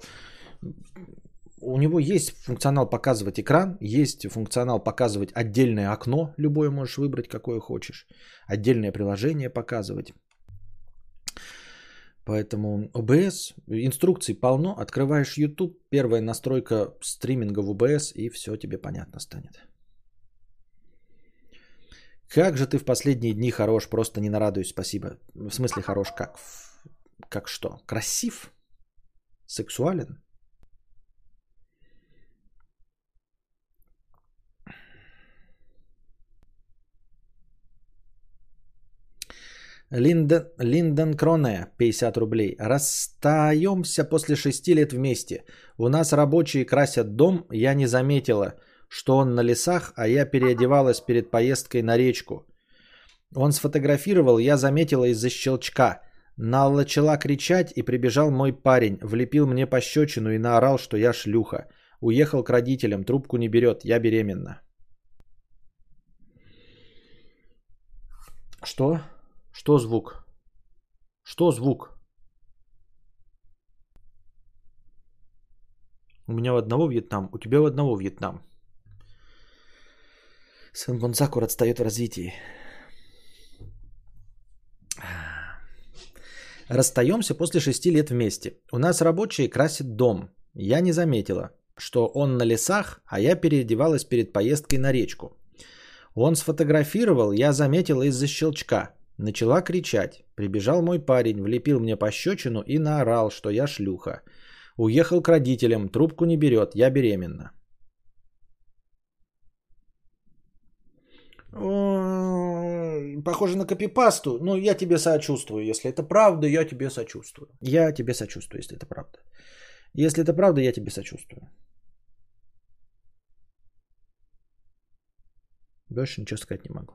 у него есть функционал показывать экран, есть функционал показывать отдельное окно, любое можешь выбрать, какое хочешь, отдельное приложение показывать. Поэтому OBS, инструкций полно, открываешь YouTube, первая настройка стриминга в OBS и все тебе понятно станет. Как же ты в последние дни хорош, просто не нарадуюсь, спасибо. В смысле хорош как? Как что? Красив? Сексуален? Линден, Линден Кроне, 50 рублей. Расстаемся после 6 лет вместе. У нас рабочие красят дом, я не заметила, что он на лесах, а я переодевалась перед поездкой на речку. Он сфотографировал, я заметила из-за щелчка. Начала кричать и прибежал мой парень, влепил мне пощечину и наорал, что я шлюха. Уехал к родителям, трубку не берет, я беременна. Что? Что звук? Что звук? У меня у одного Вьетнам, у тебя у одного Вьетнам. Сын Бонсакур отстает в развитии. Расстаемся после шести лет вместе. У нас рабочие красят дом. Я не заметила, что он на лесах, а я переодевалась перед поездкой на речку. Он сфотографировал, я заметила из-за щелчка. Начала кричать. Прибежал мой парень, влепил мне пощечину и наорал, что я шлюха. Уехал к родителям, трубку не берет, я беременна. Похоже на копипасту, но я тебе сочувствую. Если это правда, я тебе сочувствую. Я тебе сочувствую, если это правда. Если это правда, я тебе сочувствую. Больше ничего сказать не могу.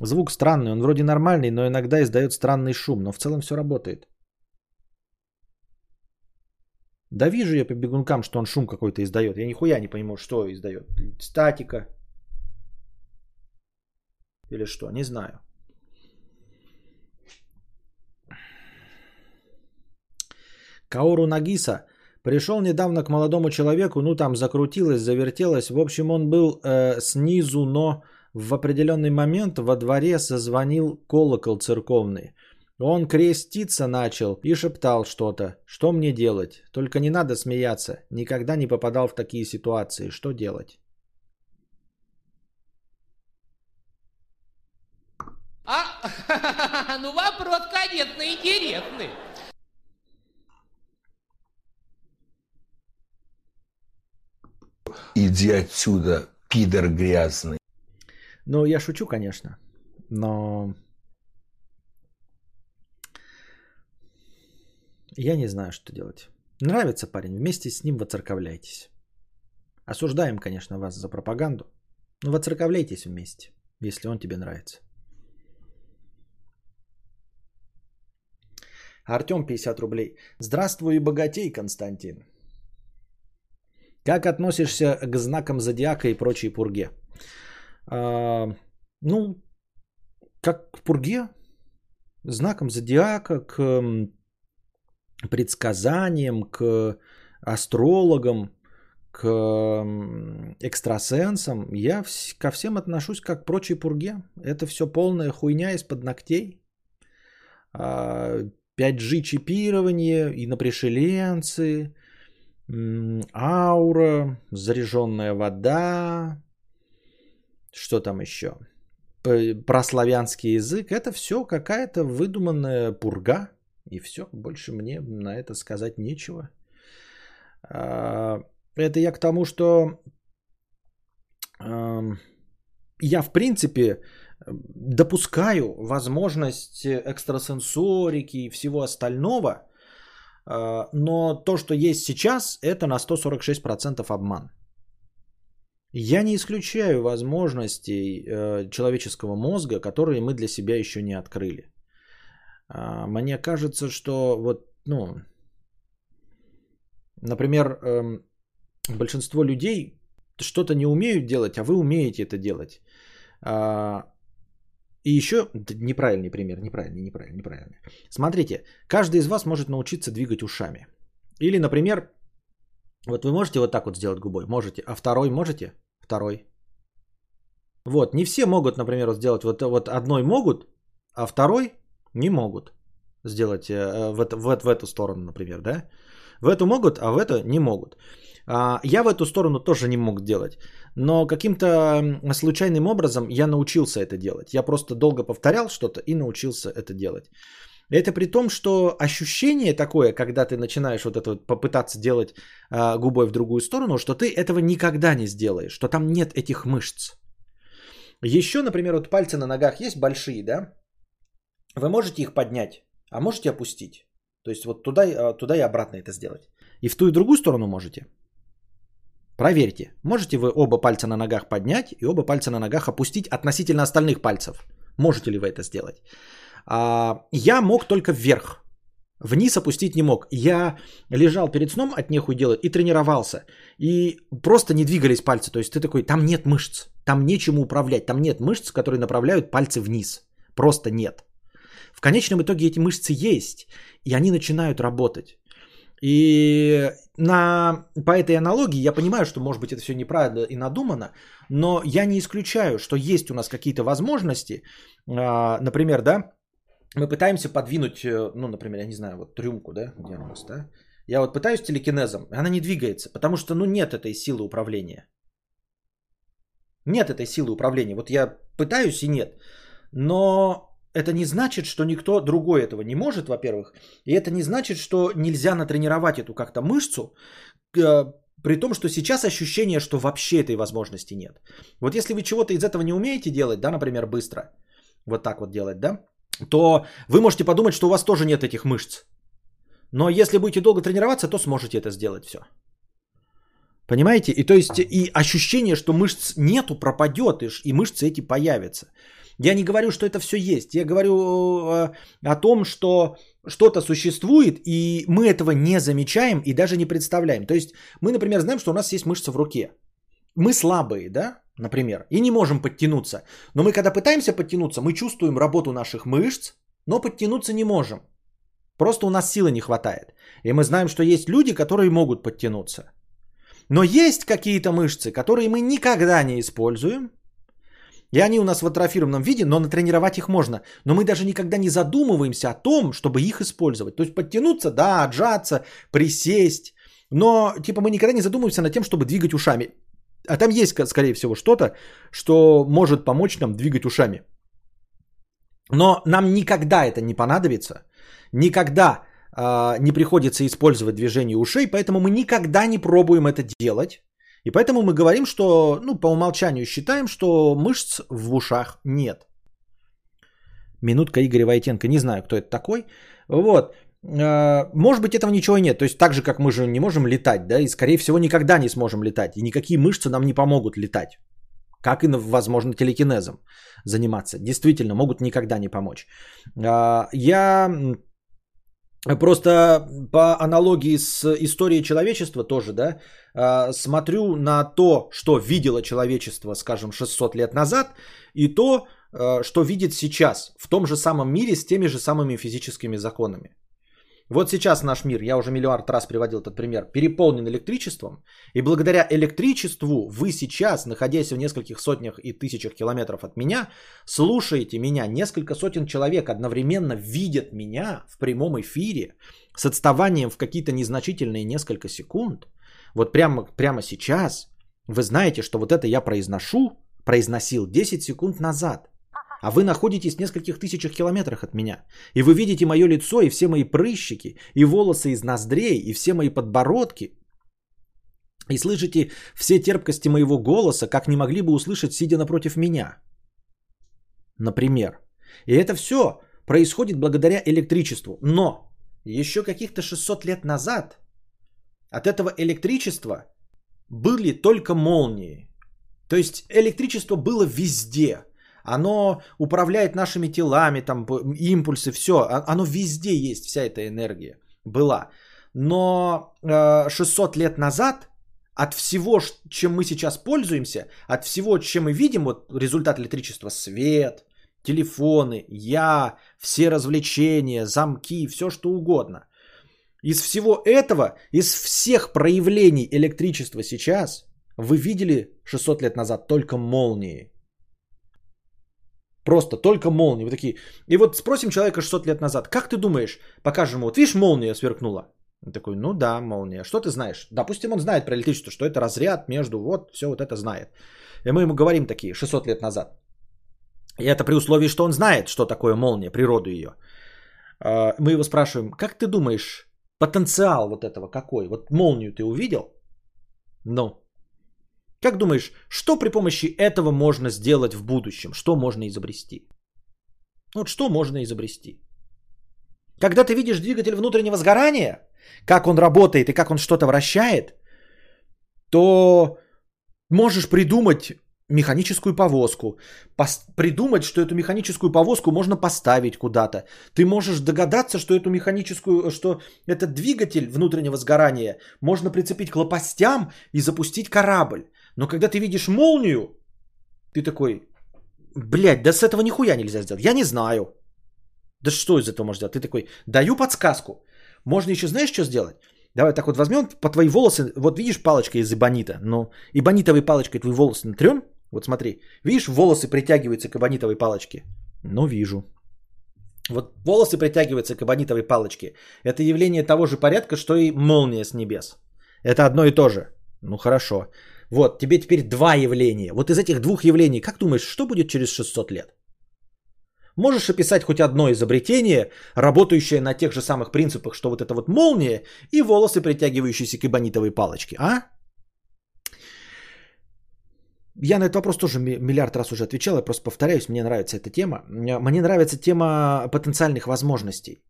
Звук странный, он вроде нормальный, но иногда издает странный шум, но в целом все работает. Да вижу я по бегункам, что он шум какой-то издает. Я нихуя не пойму, что издает. Статика. Или что, не знаю. Каору Нагиса пришел недавно к молодому человеку, ну там закрутилось, завертелось. В общем, он был э, снизу, но в определенный момент во дворе созвонил колокол церковный. Он креститься начал и шептал что-то. Что мне делать? Только не надо смеяться. Никогда не попадал в такие ситуации. Что делать? А, *laughs* ну вопрос, конечно, интересный. Иди отсюда, пидор грязный. Ну, я шучу, конечно, но я не знаю, что делать. Нравится парень, вместе с ним воцерковляйтесь. Осуждаем, конечно, вас за пропаганду, но воцерковляйтесь вместе, если он тебе нравится. Артем 50 рублей. Здравствуй, богатей, Константин. Как относишься к знакам зодиака и прочей пурге? А, ну, как к пурге, знаком зодиака, к предсказаниям, к астрологам, к экстрасенсам, я ко всем отношусь как к прочей пурге. Это все полная хуйня из-под ногтей. 5G а, чипирование, инопришеленцы, аура, заряженная вода, что там еще? Про славянский язык. Это все какая-то выдуманная пурга. И все. Больше мне на это сказать нечего. А, это я к тому, что я в принципе допускаю возможность экстрасенсорики и всего остального, а, но то, что есть сейчас, это на 146% обман. Я не исключаю возможностей э, человеческого мозга, которые мы для себя еще не открыли. А, мне кажется, что вот, ну, например, эм, большинство людей что-то не умеют делать, а вы умеете это делать. И еще неправильный пример, неправильный, неправильный, неправильный. Смотрите, каждый из вас может научиться двигать ушами. Или, например, вот вы можете вот так вот сделать губой? Можете. А второй можете? Второй. Вот, не все могут, например, вот сделать вот, вот одной могут, а второй не могут сделать э, в, это, в, в эту сторону, например, да? В эту могут, а в эту не могут. А, я в эту сторону тоже не мог делать, но каким-то случайным образом я научился это делать. Я просто долго повторял что-то и научился это делать. Это при том, что ощущение такое, когда ты начинаешь вот это вот попытаться делать а, губой в другую сторону, что ты этого никогда не сделаешь, что там нет этих мышц. Еще, например, вот пальцы на ногах есть большие, да? Вы можете их поднять, а можете опустить. То есть вот туда, а, туда и обратно это сделать. И в ту и другую сторону можете. Проверьте, можете вы оба пальца на ногах поднять и оба пальца на ногах опустить относительно остальных пальцев. Можете ли вы это сделать? А, я мог только вверх. Вниз опустить не мог. Я лежал перед сном от нехуй делать и тренировался. И просто не двигались пальцы. То есть ты такой, там нет мышц. Там нечему управлять. Там нет мышц, которые направляют пальцы вниз. Просто нет. В конечном итоге эти мышцы есть. И они начинают работать. И на, по этой аналогии я понимаю, что может быть это все неправильно и надумано, но я не исключаю, что есть у нас какие-то возможности, а, например, да, мы пытаемся подвинуть, э, ну, например, я не знаю, вот рюмку, да, где у нас, да, я вот пытаюсь телекинезом, она не двигается, потому что, ну, нет этой силы управления. Нет этой силы управления. Вот я пытаюсь и нет. Но это не значит, что никто другой этого не может, во-первых. И это не значит, что нельзя натренировать эту как-то мышцу, э, при том, что сейчас ощущение, что вообще этой возможности нет. Вот если вы чего-то из этого не умеете делать, да, например, быстро, вот так вот делать, да, то вы можете подумать, что у вас тоже нет этих мышц. Но если будете долго тренироваться, то сможете это сделать все. Понимаете? И то есть и ощущение, что мышц нету, пропадет, и мышцы эти появятся. Я не говорю, что это все есть. Я говорю э, о том, что что-то существует, и мы этого не замечаем и даже не представляем. То есть мы, например, знаем, что у нас есть мышца в руке. Мы слабые, да, например, и не можем подтянуться. Но мы, когда пытаемся подтянуться, мы чувствуем работу наших мышц, но подтянуться не можем. Просто у нас силы не хватает. И мы знаем, что есть люди, которые могут подтянуться. Но есть какие-то мышцы, которые мы никогда не используем, и они у нас в атрофированном виде, но натренировать их можно. Но мы даже никогда не задумываемся о том, чтобы их использовать. То есть подтянуться, да, отжаться, присесть. Но типа мы никогда не задумываемся над тем, чтобы двигать ушами. А там есть, скорее всего, что-то, что может помочь нам двигать ушами. Но нам никогда это не понадобится. Никогда э, не приходится использовать движение ушей, поэтому мы никогда не пробуем это делать. И поэтому мы говорим, что, ну, по умолчанию считаем, что мышц в ушах нет. Минутка Игоря Войтенко, не знаю, кто это такой. Вот. А, может быть, этого ничего нет. То есть так же, как мы же не можем летать, да, и скорее всего никогда не сможем летать. И никакие мышцы нам не помогут летать. Как и, возможно, телекинезом заниматься. Действительно, могут никогда не помочь. А, я Просто по аналогии с историей человечества тоже, да, а, смотрю на то, что видело человечество, скажем, 600 лет назад, и то, а, что видит сейчас в том же самом мире с теми же самыми физическими законами. Вот сейчас наш мир, я уже миллиард раз приводил этот пример, переполнен электричеством, и благодаря электричеству вы сейчас, находясь в нескольких сотнях и тысячах километров от меня, слушаете меня, несколько сотен человек одновременно видят меня в прямом эфире с отставанием в какие-то незначительные несколько секунд. Вот прямо, прямо сейчас вы знаете, что вот это я произношу, произносил 10 секунд назад. А вы находитесь в нескольких тысячах километрах от меня. И вы видите мое лицо и все мои прыщики, и волосы из ноздрей, и все мои подбородки. И слышите все терпкости моего голоса, как не могли бы услышать, сидя напротив меня. Например. И это все происходит благодаря электричеству. Но еще каких-то 600 лет назад от этого электричества были только молнии. То есть электричество было везде. Оно управляет нашими телами, там импульсы, все. Оно везде есть, вся эта энергия была. Но э, 600 лет назад от всего, чем мы сейчас пользуемся, от всего, чем мы видим, вот результат электричества, свет, телефоны, я, все развлечения, замки, все что угодно. Из всего этого, из всех проявлений электричества сейчас, вы видели 600 лет назад только молнии. Просто только молнии. Вы такие. И вот спросим человека 600 лет назад, как ты думаешь, покажем ему, вот видишь, молния сверкнула. Он такой, ну да, молния. Что ты знаешь? Допустим, он знает про электричество, что это разряд между, вот, все вот это знает. И мы ему говорим такие, 600 лет назад. И это при условии, что он знает, что такое молния, природу ее. А, мы его спрашиваем, как ты думаешь, потенциал вот этого какой? Вот молнию ты увидел? Ну, как думаешь, что при помощи этого можно сделать в будущем? Что можно изобрести? Вот что можно изобрести? Когда ты видишь двигатель внутреннего сгорания, как он работает и как он что-то вращает, то можешь придумать механическую повозку, пос- придумать, что эту механическую повозку можно поставить куда-то. Ты можешь догадаться, что эту механическую, что этот двигатель внутреннего сгорания можно прицепить к лопастям и запустить корабль. Но когда ты видишь молнию, ты такой, блядь, да с этого нихуя нельзя сделать. Я не знаю. Да что из этого можно сделать? Ты такой, даю подсказку. Можно еще знаешь, что сделать? Давай так вот возьмем по твои волосы, вот видишь палочка из эбонита, ну, эбонитовой палочкой твои волосы натрем, вот смотри, видишь, волосы притягиваются к эбонитовой палочке? Ну, вижу. Вот волосы притягиваются к эбонитовой палочке. Это явление того же порядка, что и молния с небес. Это одно и то же. Ну, хорошо. Вот, тебе теперь два явления. Вот из этих двух явлений, как думаешь, что будет через 600 лет? Можешь описать хоть одно изобретение, работающее на тех же самых принципах, что вот это вот молния и волосы, притягивающиеся к эбонитовой палочке, а? Я на этот вопрос тоже миллиард раз уже отвечал, я просто повторяюсь, мне нравится эта тема. Мне нравится тема потенциальных возможностей.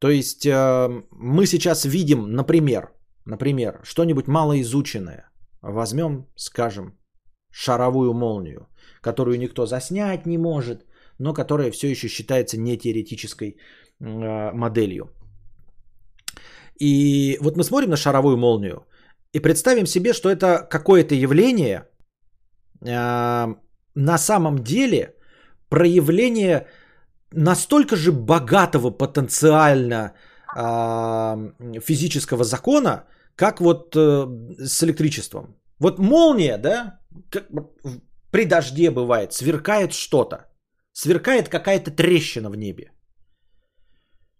То есть э, мы сейчас видим, например, например, что-нибудь малоизученное. Возьмем, скажем, шаровую молнию, которую никто заснять не может, но которая все еще считается не теоретической э, моделью. И вот мы смотрим на шаровую молнию и представим себе, что это какое-то явление, э, на самом деле проявление настолько же богатого потенциально э, физического закона, как вот с электричеством. Вот молния, да, как при дожде бывает, сверкает что-то. Сверкает какая-то трещина в небе.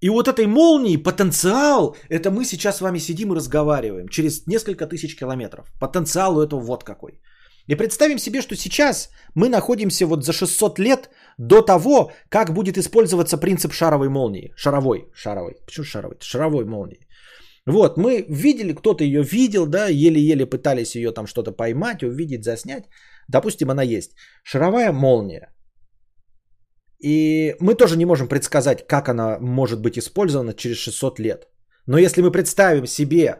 И вот этой молнии потенциал, это мы сейчас с вами сидим и разговариваем через несколько тысяч километров. Потенциал у этого вот какой. И представим себе, что сейчас мы находимся вот за 600 лет до того, как будет использоваться принцип шаровой молнии. Шаровой, шаровой. Почему шаровой? Шаровой молнии. Вот, мы видели, кто-то ее видел, да, еле-еле пытались ее там что-то поймать, увидеть, заснять. Допустим, она есть. Шаровая молния. И мы тоже не можем предсказать, как она может быть использована через 600 лет. Но если мы представим себе,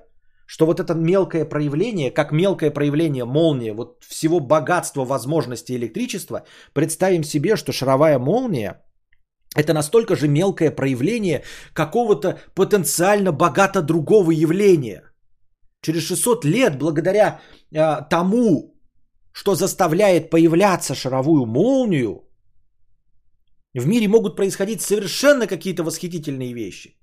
что вот это мелкое проявление, как мелкое проявление молнии, вот всего богатства возможностей электричества, представим себе, что шаровая молния это настолько же мелкое проявление какого-то потенциально богато другого явления. Через 600 лет, благодаря э, тому, что заставляет появляться шаровую молнию, в мире могут происходить совершенно какие-то восхитительные вещи.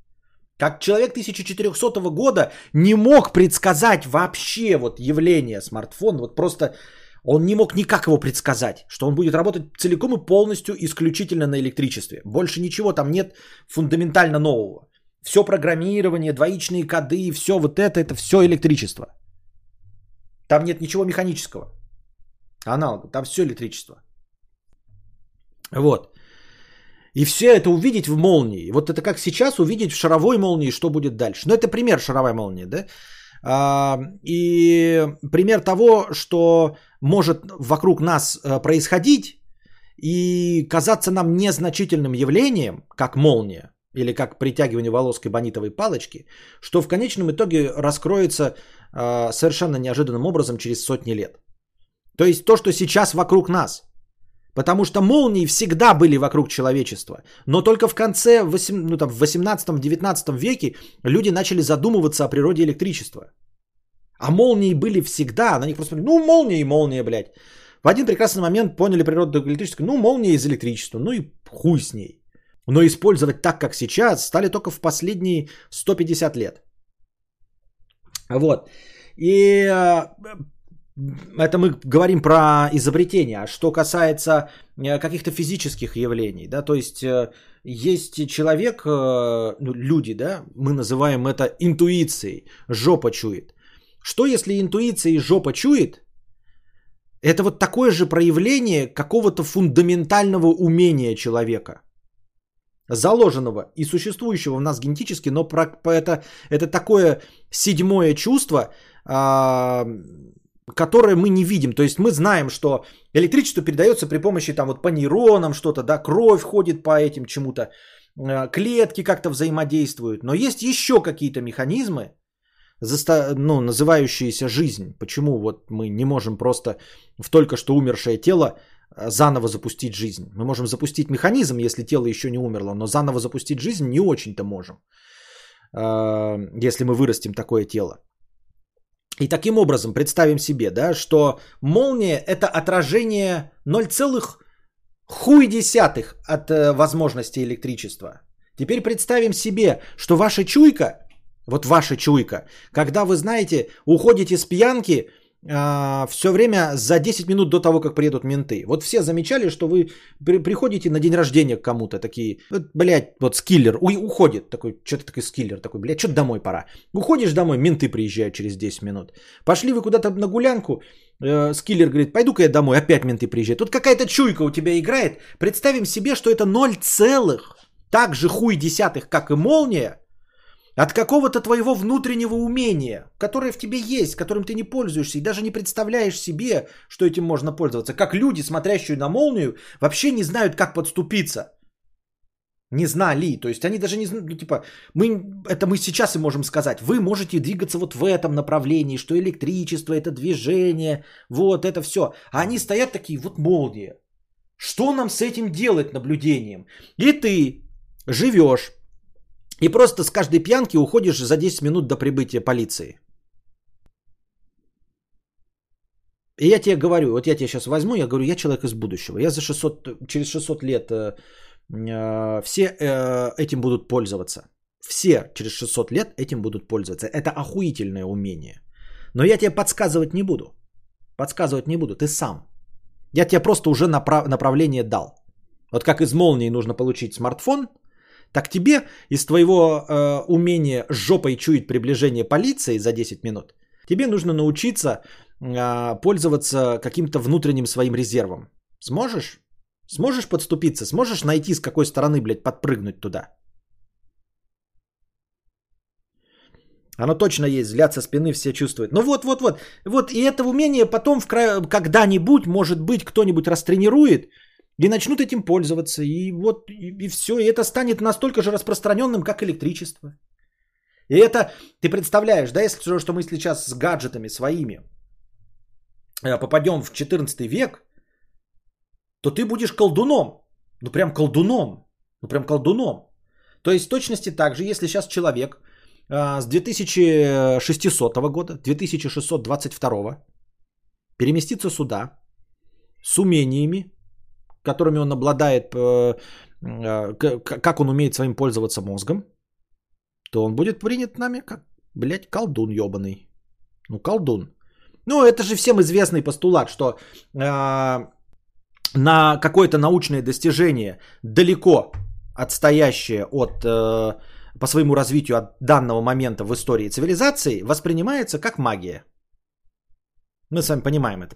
Как человек 1400 года не мог предсказать вообще вот явление смартфона, вот просто он не мог никак его предсказать, что он будет работать целиком и полностью исключительно на электричестве. Больше ничего там нет фундаментально нового. Все программирование, двоичные коды, все вот это, это все электричество. Там нет ничего механического. Аналога, там все электричество. Вот. И все это увидеть в молнии. Вот это как сейчас увидеть в шаровой молнии, что будет дальше. Ну, это пример шаровой молнии, да? И пример того, что может вокруг нас э, происходить и казаться нам незначительным явлением, как молния или как притягивание волос к эбонитовой палочки, что в конечном итоге раскроется э, совершенно неожиданным образом через сотни лет. То есть то, что сейчас вокруг нас. Потому что молнии всегда были вокруг человечества. Но только в конце, ну, там, в 18-19 веке люди начали задумываться о природе электричества. А молнии были всегда. На них просто ну молния и молния, блядь. В один прекрасный момент поняли природу электричества. Ну молния из электричества. Ну и хуй с ней. Но использовать так, как сейчас, стали только в последние 150 лет. Вот. И э, это мы говорим про изобретение. А что касается э, каких-то физических явлений, да, то есть э, есть человек, ну, люди, да, мы называем это интуицией, жопа чует. Что если интуиция и жопа чует? Это вот такое же проявление какого-то фундаментального умения человека – заложенного и существующего в нас генетически, но про, это, это такое седьмое чувство, а, которое мы не видим. То есть мы знаем, что электричество передается при помощи там вот по нейронам что-то, да, кровь ходит по этим чему-то, а, клетки как-то взаимодействуют. Но есть еще какие-то механизмы, ну, называющиеся жизнь. Почему вот мы не можем просто в только что умершее тело заново запустить жизнь. Мы можем запустить механизм, если тело еще не умерло, но заново запустить жизнь не очень-то можем, а, если мы вырастим такое тело. И таким образом представим себе, да, что молния это отражение 0, хуй десятых от э, возможности электричества. Теперь представим себе, что ваша чуйка, вот ваша чуйка, когда вы знаете, уходите с пьянки, а, все время за 10 минут до того, как приедут менты. Вот все замечали, что вы при, приходите на день рождения к кому-то, такие, вот, блядь, вот скиллер, у, уходит, такой, что-то такой скиллер, такой, блядь, что-то домой пора. Уходишь домой, менты приезжают через 10 минут. Пошли вы куда-то на гулянку, э, скиллер говорит, пойду-ка я домой, опять менты приезжают. Тут какая-то чуйка у тебя играет. Представим себе, что это 0 целых, так же хуй десятых, как и молния, от какого-то твоего внутреннего умения, которое в тебе есть, которым ты не пользуешься и даже не представляешь себе, что этим можно пользоваться. Как люди, смотрящие на молнию, вообще не знают, как подступиться. Не знали. То есть они даже не знают, ну, типа, мы, это мы сейчас и можем сказать. Вы можете двигаться вот в этом направлении, что электричество, это движение, вот это все. А они стоят такие, вот молния. Что нам с этим делать наблюдением? И ты живешь и просто с каждой пьянки уходишь за 10 минут до прибытия полиции. И я тебе говорю, вот я тебе сейчас возьму, я говорю, я человек из будущего. Я за 600, через 600 лет э, э, все э, этим будут пользоваться. Все через 600 лет этим будут пользоваться. Это охуительное умение. Но я тебе подсказывать не буду. Подсказывать не буду, ты сам. Я тебе просто уже направ- направление дал. Вот как из молнии нужно получить смартфон – так тебе из твоего э, умения жопой чуять приближение полиции за 10 минут, тебе нужно научиться э, пользоваться каким-то внутренним своим резервом. Сможешь? Сможешь подступиться? Сможешь найти, с какой стороны, блядь, подпрыгнуть туда? Оно точно есть, взгляд со спины все чувствуют. Ну вот, вот, вот. Вот и это умение потом в кра... когда-нибудь, может быть, кто-нибудь растренирует, и начнут этим пользоваться. И вот, и, и все. И это станет настолько же распространенным, как электричество. И это, ты представляешь, да, если что мы сейчас с гаджетами своими э, попадем в 14 век, то ты будешь колдуном. Ну прям колдуном. Ну прям колдуном. То есть в точности так же, если сейчас человек а, с 2600 года, 2622 переместится сюда с умениями, которыми он обладает, э, э, как он умеет своим пользоваться мозгом, то он будет принят нами как, блядь, колдун ебаный. Ну, колдун. Ну, это же всем известный постулат, что э, на какое-то научное достижение далеко отстоящее от, по своему развитию от данного момента в истории цивилизации, воспринимается как магия. Мы с вами понимаем это.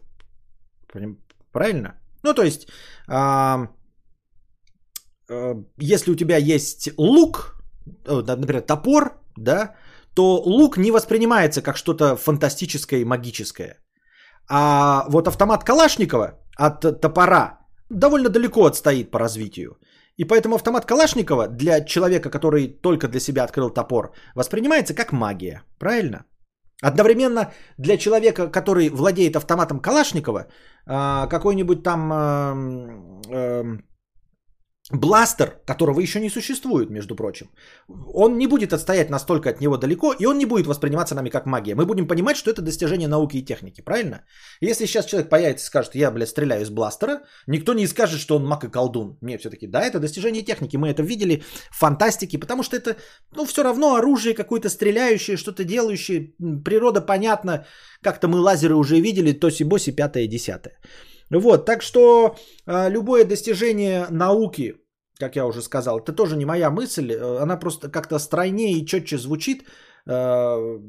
Правильно? Ну, то есть, а, а, если у тебя есть лук, э, например, топор, да, то лук не воспринимается как что-то фантастическое и магическое. А вот автомат Калашникова от топора довольно далеко отстоит по развитию. И поэтому автомат Калашникова для человека, который только для себя открыл топор, воспринимается как магия. Правильно? Одновременно для человека, который владеет автоматом Калашникова, а, какой-нибудь там эм, эм, бластер, которого еще не существует, между прочим, он не будет отстоять настолько от него далеко, и он не будет восприниматься нами как магия. Мы будем понимать, что это достижение науки и техники, правильно? Если сейчас человек появится и скажет, я, блядь, стреляю из бластера, никто не скажет, что он маг и колдун. Нет, все-таки, да, это достижение техники, мы это видели в фантастике, потому что это, ну, все равно оружие какое-то стреляющее, что-то делающее, природа понятна, как-то мы лазеры уже видели, тоси-боси, пятое, десятое. Вот, так что э, любое достижение науки, как я уже сказал, это тоже не моя мысль, э, она просто как-то стройнее и четче звучит э,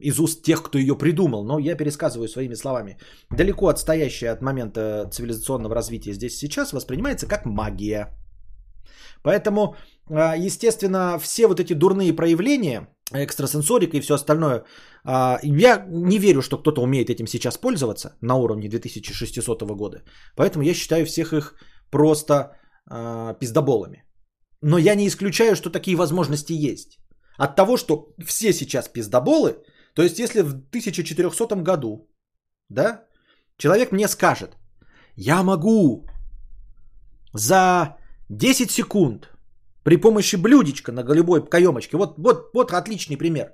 из уст тех, кто ее придумал, но я пересказываю своими словами. Далеко отстоящая от момента цивилизационного развития здесь сейчас воспринимается как магия. Поэтому, э, естественно, все вот эти дурные проявления, экстрасенсорика и все остальное, я не верю, что кто-то умеет этим сейчас пользоваться на уровне 2600 года. Поэтому я считаю всех их просто э, пиздоболами. Но я не исключаю, что такие возможности есть. От того, что все сейчас пиздоболы, то есть если в 1400 году, да, человек мне скажет, я могу за 10 секунд при помощи блюдечка на голубой каемочке, вот, вот, вот отличный пример,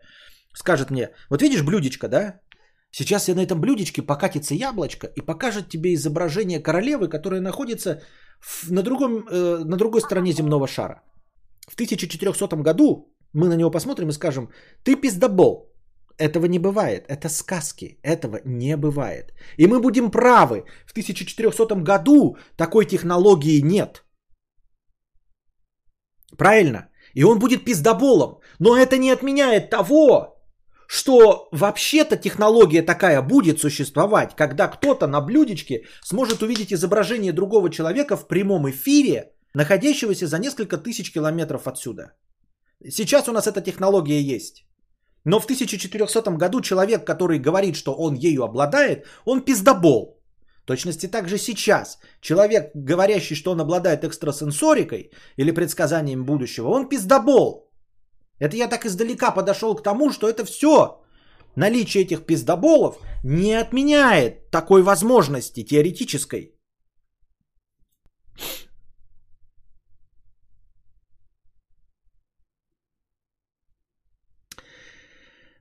скажет мне, вот видишь блюдечко, да, сейчас я на этом блюдечке покатится яблочко и покажет тебе изображение королевы, которая находится на, другом, э, на другой стороне земного шара. В 1400 году мы на него посмотрим и скажем, ты пиздобол, этого не бывает, это сказки, этого не бывает. И мы будем правы, в 1400 году такой технологии нет. Правильно? И он будет пиздоболом. Но это не отменяет того, что вообще-то технология такая будет существовать, когда кто-то на блюдечке сможет увидеть изображение другого человека в прямом эфире, находящегося за несколько тысяч километров отсюда. Сейчас у нас эта технология есть. Но в 1400 году человек, который говорит, что он ею обладает, он пиздобол. В точности также сейчас человек, говорящий, что он обладает экстрасенсорикой или предсказанием будущего, он пиздобол. Это я так издалека подошел к тому, что это все. Наличие этих пиздоболов не отменяет такой возможности теоретической.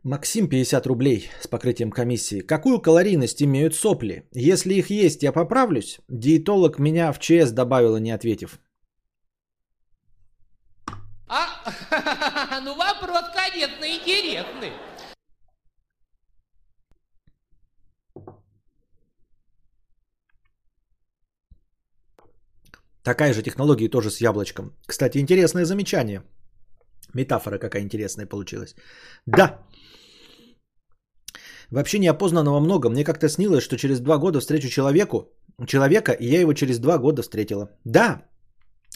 Максим 50 рублей с покрытием комиссии. Какую калорийность имеют сопли? Если их есть, я поправлюсь. Диетолог меня в ЧС добавила, не ответив. А, *laughs* вопрос, конечно, интересный. Такая же технология тоже с яблочком. Кстати, интересное замечание. Метафора какая интересная получилась. Да. Вообще неопознанного много. Мне как-то снилось, что через два года встречу человеку, человека, и я его через два года встретила. Да,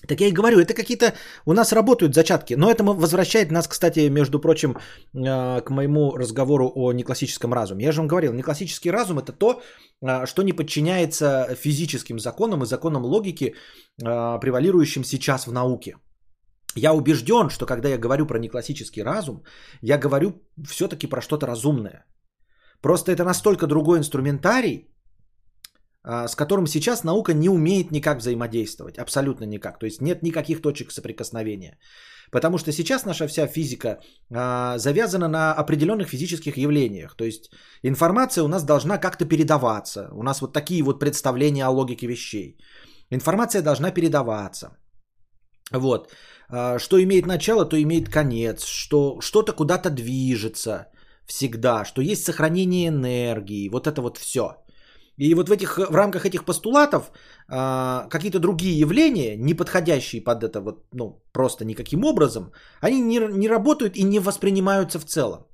так я и говорю, это какие-то у нас работают зачатки. Но это возвращает нас, кстати, между прочим, э, к моему разговору о неклассическом разуме. Я же вам говорил, неклассический разум это то, э, что не подчиняется физическим законам и законам логики, э, превалирующим сейчас в науке. Я убежден, что когда я говорю про неклассический разум, я говорю все-таки про что-то разумное. Просто это настолько другой инструментарий, а, с которым сейчас наука не умеет никак взаимодействовать. Абсолютно никак. То есть нет никаких точек соприкосновения. Потому что сейчас наша вся физика а, завязана на определенных физических явлениях. То есть информация у нас должна как-то передаваться. У нас вот такие вот представления о логике вещей. Информация должна передаваться. Вот. А, что имеет начало, то имеет конец. Что что-то куда-то движется всегда. Что есть сохранение энергии. Вот это вот все. И вот в, этих, в рамках этих постулатов а, какие-то другие явления, не подходящие под это вот, ну, просто никаким образом, они не, не работают и не воспринимаются в целом.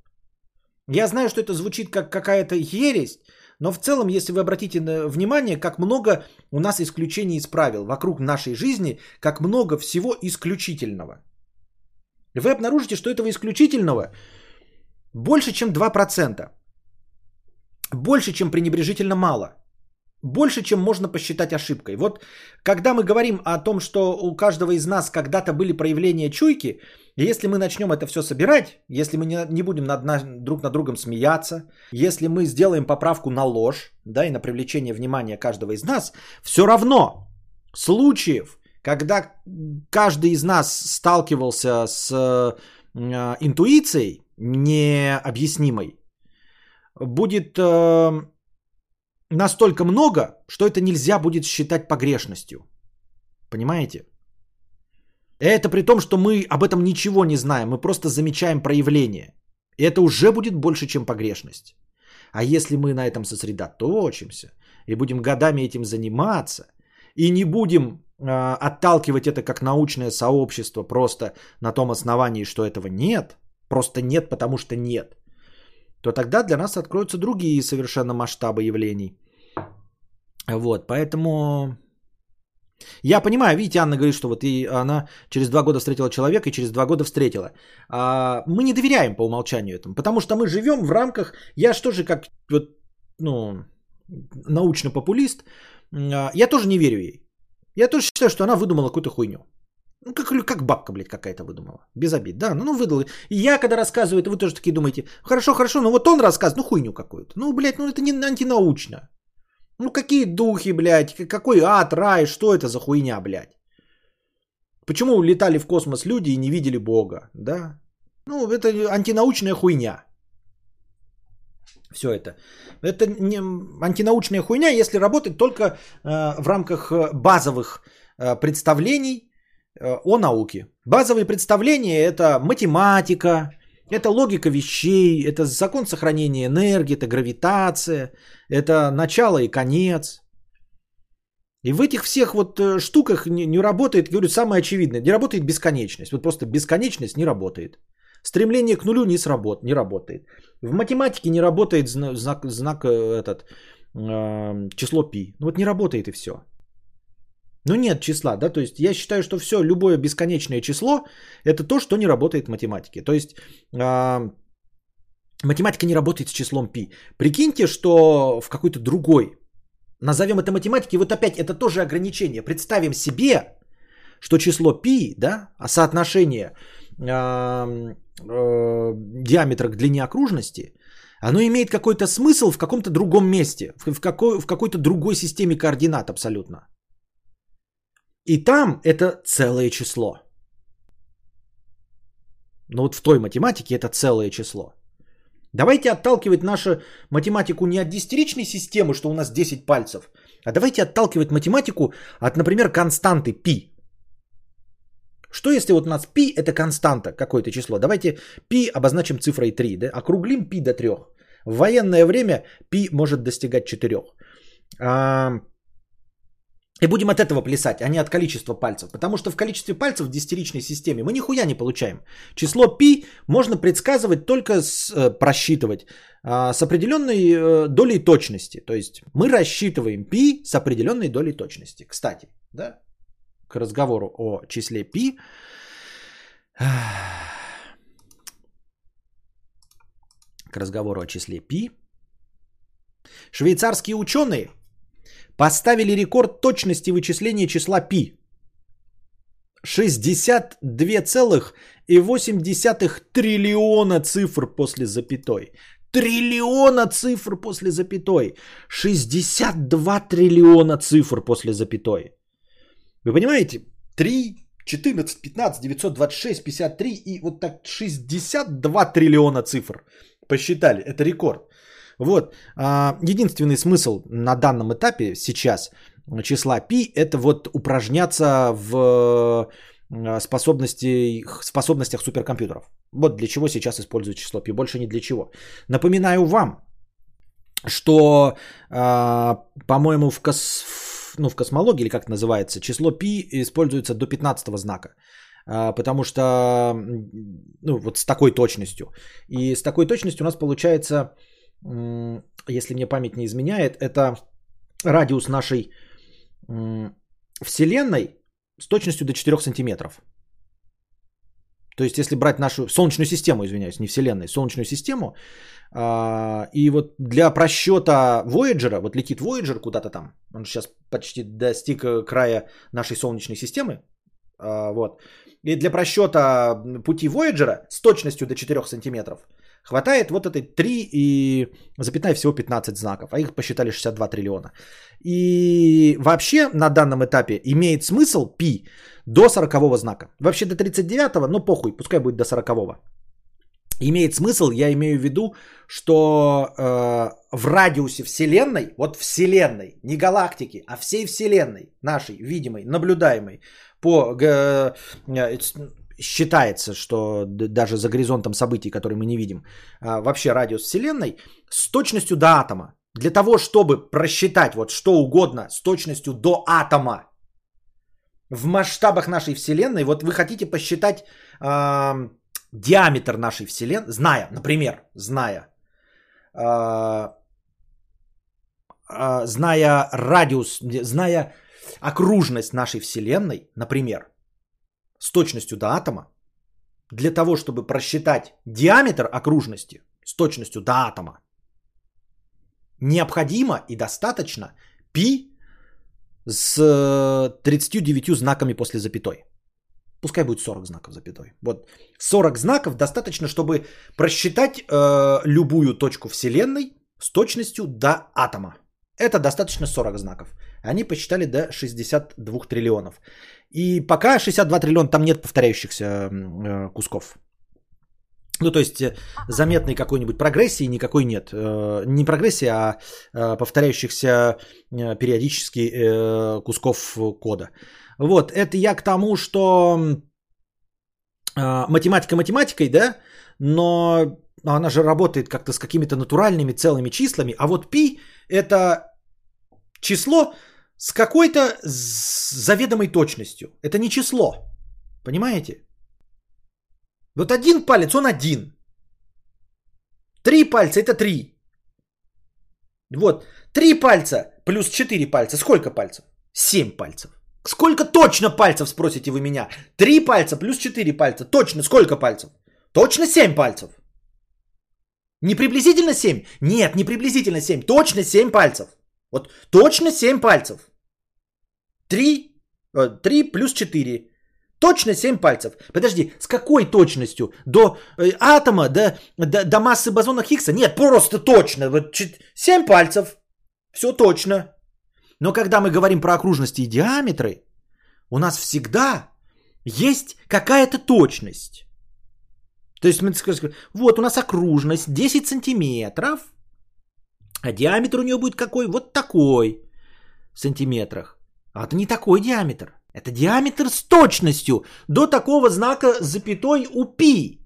Я знаю, что это звучит как какая-то ересь, но в целом, если вы обратите внимание, как много у нас исключений из правил вокруг нашей жизни, как много всего исключительного. Вы обнаружите, что этого исключительного больше, чем 2%. Больше, чем пренебрежительно мало. больше, чем можно посчитать ошибкой. Вот когда мы говорим о том, что у каждого из нас когда-то были проявления чуйки, если мы начнем это все собирать, если мы не, не будем над, на, друг над другом смеяться, если мы сделаем поправку на ложь, да, и на привлечение внимания каждого из нас, все равно случаев, когда каждый из нас сталкивался с э, интуицией необъяснимой, будет э, настолько много, что это нельзя будет считать погрешностью. Понимаете? Это при том, что мы об этом ничего не знаем, мы просто замечаем проявление. И это уже будет больше, чем погрешность. А если мы на этом сосредоточимся и будем годами этим заниматься, и не будем э, отталкивать это как научное сообщество просто на том основании, что этого нет, просто нет, потому что нет, то тогда для нас откроются другие совершенно масштабы явлений. Вот, поэтому я понимаю, видите, Анна говорит, что вот и она через два года встретила человека и через два года встретила. А, мы не доверяем по умолчанию этому, потому что мы живем в рамках, я что же как вот, ну, научный популист, а, я тоже не верю ей. Я тоже считаю, что она выдумала какую-то хуйню. Ну, как, как бабка, блядь, какая-то выдумала. Без обид. Да, ну, ну выдала. И я, когда рассказываю это, вы тоже такие думаете, хорошо, хорошо, но вот он рассказывает, ну, хуйню какую-то. Ну, блядь, ну, это не антинаучно. Ну какие духи, блядь, какой ад, рай, что это за хуйня, блядь? Почему летали в космос люди и не видели Бога, да? Ну, это антинаучная хуйня. Все это. Это не антинаучная хуйня, если работать только э, в рамках базовых э, представлений э, о науке. Базовые представления это математика, это логика вещей, это закон сохранения энергии, это гравитация, это начало и конец. И в этих всех вот э, штуках не, не работает, говорю, самое очевидное, не работает бесконечность. Вот просто бесконечность не работает. Стремление к нулю не, сработ, не работает. В математике не работает знак, знак э, этот, э, число пи. Ну вот не работает и все. Ну нет числа, да, то есть я считаю, что все, любое бесконечное число, это то, что не работает в математике. То есть э, математика не работает с числом π. Прикиньте, что в какой-то другой, назовем это математикой, вот опять это тоже ограничение. Представим себе, что число π, да, а соотношение э, э, диаметра к длине окружности, оно имеет какой-то смысл в каком-то другом месте, в, в, какой, в какой-то другой системе координат абсолютно. И там это целое число. Но вот в той математике это целое число. Давайте отталкивать нашу математику не от десятиричной системы, что у нас 10 пальцев, а давайте отталкивать математику от, например, константы π. Что если вот у нас π это константа, какое-то число? Давайте π обозначим цифрой 3, да? округлим π до 3. В военное время π может достигать 4. А, И будем от этого плясать, а не от количества пальцев. Потому что в количестве пальцев в десятиричной системе мы нихуя не получаем. Число пи можно предсказывать только с, э, просчитывать э, с определенной э, долей точности. То есть мы рассчитываем пи с определенной долей точности. Кстати, да, к разговору о числе пи. К разговору о числе пи. Швейцарские ученые – поставили рекорд точности вычисления числа π. 62,8 триллиона цифр после запятой. Триллиона цифр после запятой. 62 триллиона цифр после запятой. Вы понимаете? 3, 14, 15, 926, 53 и вот так 62 триллиона цифр. Посчитали. Это рекорд. Вот. А, единственный смысл на данном этапе сейчас числа π это вот упражняться в а, способности, способностях суперкомпьютеров. Вот для чего сейчас используют число π, больше ни для чего. Напоминаю вам, что, а, по-моему, в, кос... ну, в космологии, или как это называется, число π используется до 15 знака. Потому что, ну, вот с такой точностью. И с такой точностью у нас получается если мне память не изменяет, это радиус нашей Вселенной с точностью до 4 сантиметров. То есть, если брать нашу Солнечную систему, извиняюсь, не Вселенную, Солнечную систему, а, и вот для просчета Voyager, вот летит Voyager куда-то там, он сейчас почти достиг э, края нашей Солнечной системы, а, вот, и для просчета пути Voyager с точностью до 4 сантиметров хватает вот этой 3 и запятая всего 15 знаков, а их посчитали 62 триллиона. И вообще на данном этапе имеет смысл пи до 40 знака. Вообще до 39, но похуй, пускай будет до 40 имеет смысл, я имею в виду, что э, в радиусе Вселенной, вот Вселенной, не галактики, а всей Вселенной, нашей, видимой, наблюдаемой, по, э, считается, что даже за горизонтом событий, которые мы не видим, э, вообще радиус Вселенной с точностью до атома. Для того, чтобы просчитать вот что угодно с точностью до атома в масштабах нашей Вселенной, вот вы хотите посчитать... Э, диаметр нашей Вселенной, зная, например, зная, э, э, зная радиус, зная окружность нашей Вселенной, например, с точностью до атома, для того, чтобы просчитать диаметр окружности с точностью до атома, необходимо и достаточно π с 39 знаками после запятой. Пускай будет 40 знаков запятой. Вот 40 знаков достаточно, чтобы просчитать э, любую точку Вселенной с точностью до атома. Это достаточно 40 знаков. Они посчитали до 62 триллионов. И пока 62 триллиона, там нет повторяющихся э, кусков. Ну, то есть э, заметной какой-нибудь прогрессии никакой нет. Э, не прогрессии, а повторяющихся периодически кусков кода. Вот, это я к тому, что математика математикой, да, но она же работает как-то с какими-то натуральными целыми числами, а вот π это число с какой-то заведомой точностью. Это не число. Понимаете? Вот один палец, он один. Три пальца это три. Вот. Три пальца плюс четыре пальца. Сколько пальцев? Семь пальцев. Сколько точно пальцев, спросите вы меня? Три пальца плюс четыре пальца. Точно сколько пальцев? Точно семь пальцев. Не приблизительно семь? Нет, не приблизительно семь. Точно семь пальцев. Вот точно семь пальцев. Три, э, три плюс четыре. Точно 7 пальцев. Подожди, с какой точностью? До э, атома, до, до, до массы бозона Хиггса? Нет, просто точно. Вот 7 пальцев. Все точно. Но когда мы говорим про окружности и диаметры, у нас всегда есть какая-то точность. То есть мы скажем, вот у нас окружность 10 сантиметров, а диаметр у нее будет какой? Вот такой в сантиметрах. А это не такой диаметр. Это диаметр с точностью до такого знака запятой у пи.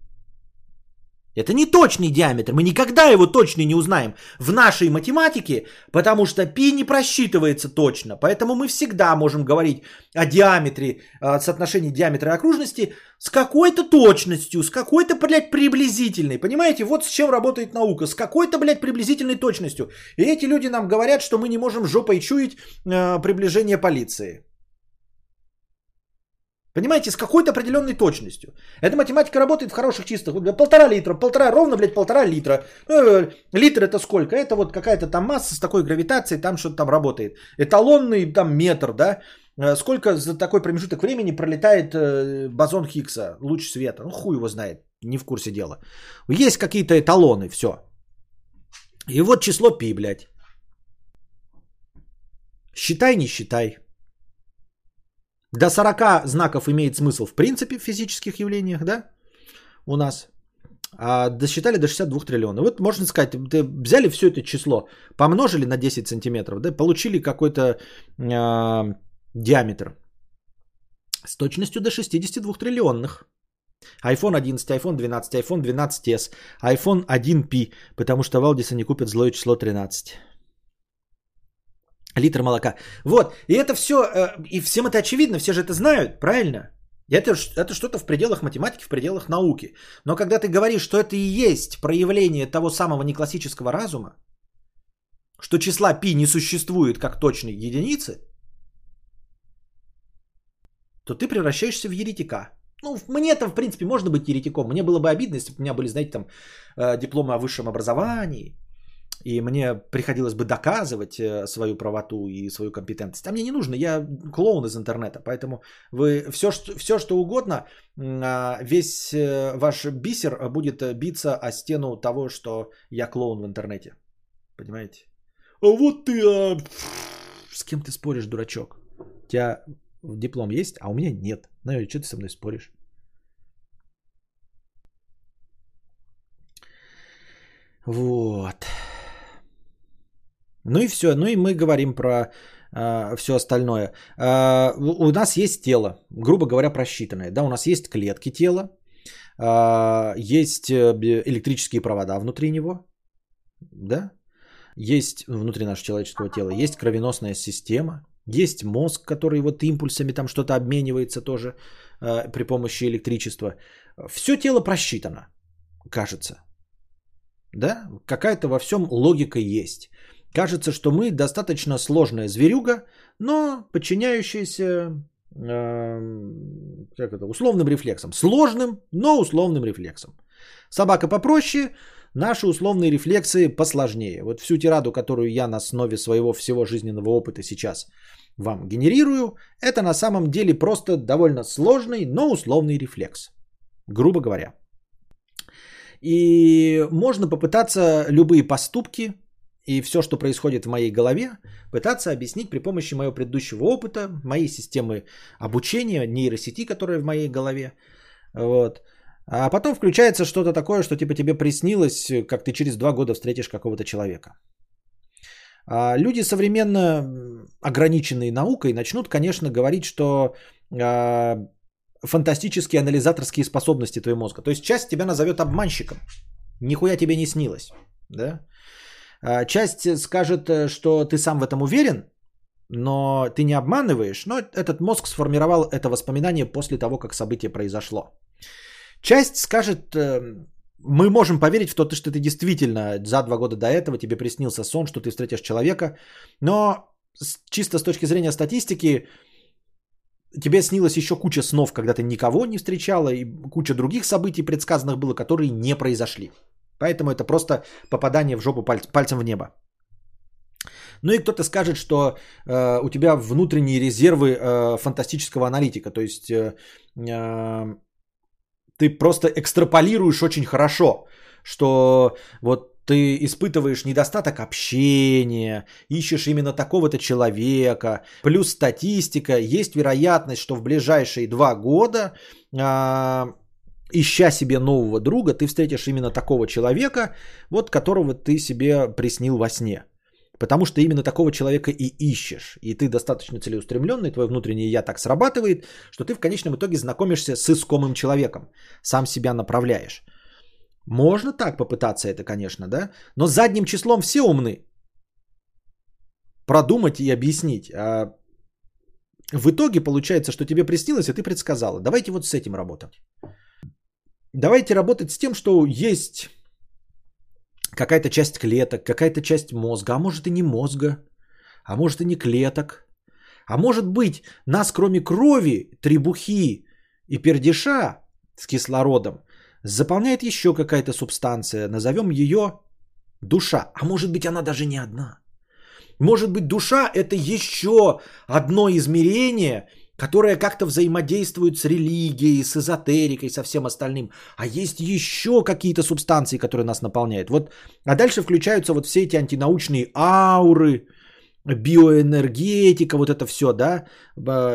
Это не точный диаметр, мы никогда его точно не узнаем в нашей математике, потому что π не просчитывается точно. Поэтому мы всегда можем говорить о диаметре, о соотношении диаметра и окружности с какой-то точностью, с какой-то, блядь, приблизительной. Понимаете, вот с чем работает наука, с какой-то, блядь, приблизительной точностью. И эти люди нам говорят, что мы не можем жопой чуять э, приближение полиции. Понимаете, с какой-то определенной точностью. Эта математика работает в хороших чистых. Полтора литра, полтора, ровно, блядь, полтора литра. Э, литр это сколько? Это вот какая-то там масса с такой гравитацией, там что-то там работает. Эталонный там метр, да? Э, сколько за такой промежуток времени пролетает э, бозон Хиггса, луч света? Ну, хуй его знает, не в курсе дела. Есть какие-то эталоны, все. И вот число пи, блядь. Считай, не считай. До 40 знаков имеет смысл в принципе в физических явлениях, да, у нас. А досчитали до 62 триллиона. Вот можно сказать, взяли все это число, помножили на 10 сантиметров, да, получили какой-то э, диаметр с точностью до 62 триллионных. iPhone 11, iPhone 12, iPhone 12s, iPhone 1P, потому что Валдиса не купят злое число 13 литр молока. Вот, и это все, э, и всем это очевидно, все же это знают, правильно? Это, это что-то в пределах математики, в пределах науки. Но когда ты говоришь, что это и есть проявление того самого неклассического разума, что числа π не существует как точной единицы, то ты превращаешься в еретика. Ну, мне-то, в принципе, можно быть еретиком. Мне было бы обидно, если бы у меня были, знаете, там, э, дипломы о высшем образовании, и мне приходилось бы доказывать э, свою правоту и свою компетентность. А мне не нужно, я клоун из интернета, поэтому вы все, что, все, что угодно, а, весь э, ваш бисер будет биться о стену того, что я клоун в интернете. Понимаете? А вот ты... А... С кем ты споришь, дурачок? У тебя диплом есть, а у меня нет. Ну и что ты со мной споришь? Вот. Ну и все. Ну и мы говорим про э, а, все остальное. Э, у нас есть тело, грубо говоря, просчитанное. Да, у нас есть клетки тела, э, есть электрические провода внутри него. Да? Есть внутри нашего человеческого тела, есть кровеносная система, есть мозг, который вот импульсами там что-то обменивается тоже э, при помощи электричества. Все тело просчитано, кажется. Да? Какая-то во всем логика есть. Кажется, что мы достаточно сложная зверюга, но подчиняющаяся э, как это, условным рефлексом. Сложным, но условным рефлексом. Собака попроще, наши условные рефлексы посложнее. Вот всю тираду, которую я на основе своего всего жизненного опыта сейчас вам генерирую, это на самом деле просто довольно сложный, но условный рефлекс. Грубо говоря. И можно попытаться любые поступки и все, что происходит в моей голове, пытаться объяснить при помощи моего предыдущего опыта, моей системы обучения, нейросети, которая в моей голове. Вот. А потом включается что-то такое, что типа тебе приснилось, как ты через два года встретишь какого-то человека. А люди современно ограниченные наукой начнут, конечно, говорить, что а, фантастические анализаторские способности твоего мозга. То есть часть тебя назовет обманщиком. Нихуя тебе не снилось. Да? А, часть скажет, э, что ты сам в этом уверен, но ты не обманываешь, но этот мозг сформировал это воспоминание после того, как событие произошло. Часть скажет, э, мы можем поверить в то, что ты действительно за два года до этого тебе приснился сон, что ты встретишь человека, но чисто с точки зрения статистики, тебе снилось еще куча снов, когда ты никого не встречала, и куча других событий предсказанных было, которые не произошли. Поэтому это просто попадание в жопу паль- пальцем в небо. Ну и кто-то скажет, что э, у тебя внутренние резервы э, фантастического аналитика, то есть э, э, ты просто экстраполируешь очень хорошо, что вот ты испытываешь недостаток общения, ищешь именно такого-то человека, плюс статистика, есть вероятность, что в ближайшие два года э, ища себе нового друга, ты встретишь именно такого человека, вот которого ты себе приснил во сне. Потому что именно такого человека и ищешь. И ты достаточно целеустремленный, твой внутренний я так срабатывает, что ты в конечном итоге знакомишься с искомым человеком. Сам себя направляешь. Можно так попытаться это, конечно, да? Но задним числом все умны. Продумать и объяснить. А в итоге получается, что тебе приснилось, и ты предсказала. Давайте вот с этим работать. Давайте работать с тем, что есть какая-то часть клеток, какая-то часть мозга, а может и не мозга, а может и не клеток. А может быть, нас кроме крови, требухи и пердеша с кислородом заполняет еще какая-то субстанция, назовем ее душа. А может быть, она даже не одна. Может быть, душа это еще одно измерение которая как-то взаимодействует с религией, с эзотерикой, со всем остальным. А есть еще какие-то субстанции, которые нас наполняют. Вот, а дальше включаются вот все эти антинаучные ауры, биоэнергетика, вот это все, да.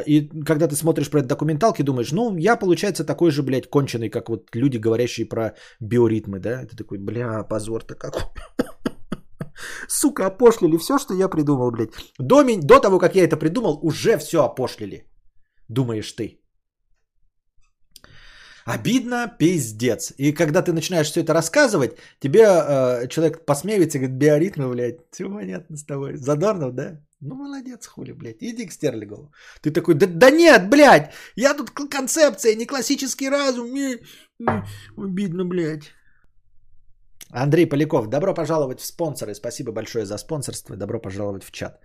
И когда ты смотришь про это документалки, думаешь, ну, я, получается, такой же, блядь, конченый, как вот люди, говорящие про биоритмы, да. Ты такой, бля, позор-то какой. *laughs* Сука, опошлили все, что я придумал, блядь. До, до того, как я это придумал, уже все опошлили думаешь ты. Обидно, пиздец. И когда ты начинаешь все это рассказывать, тебе э, человек посмеивается и говорит, биоритмы, блядь, все понятно с тобой. Задорнов, да? Ну, молодец, хули, блядь, иди к Стерлигову. Ты такой, да, да нет, блядь, я тут концепция, не классический разум. Не, не, обидно, блядь. Андрей Поляков, добро пожаловать в спонсоры. Спасибо большое за спонсорство. Добро пожаловать в чат.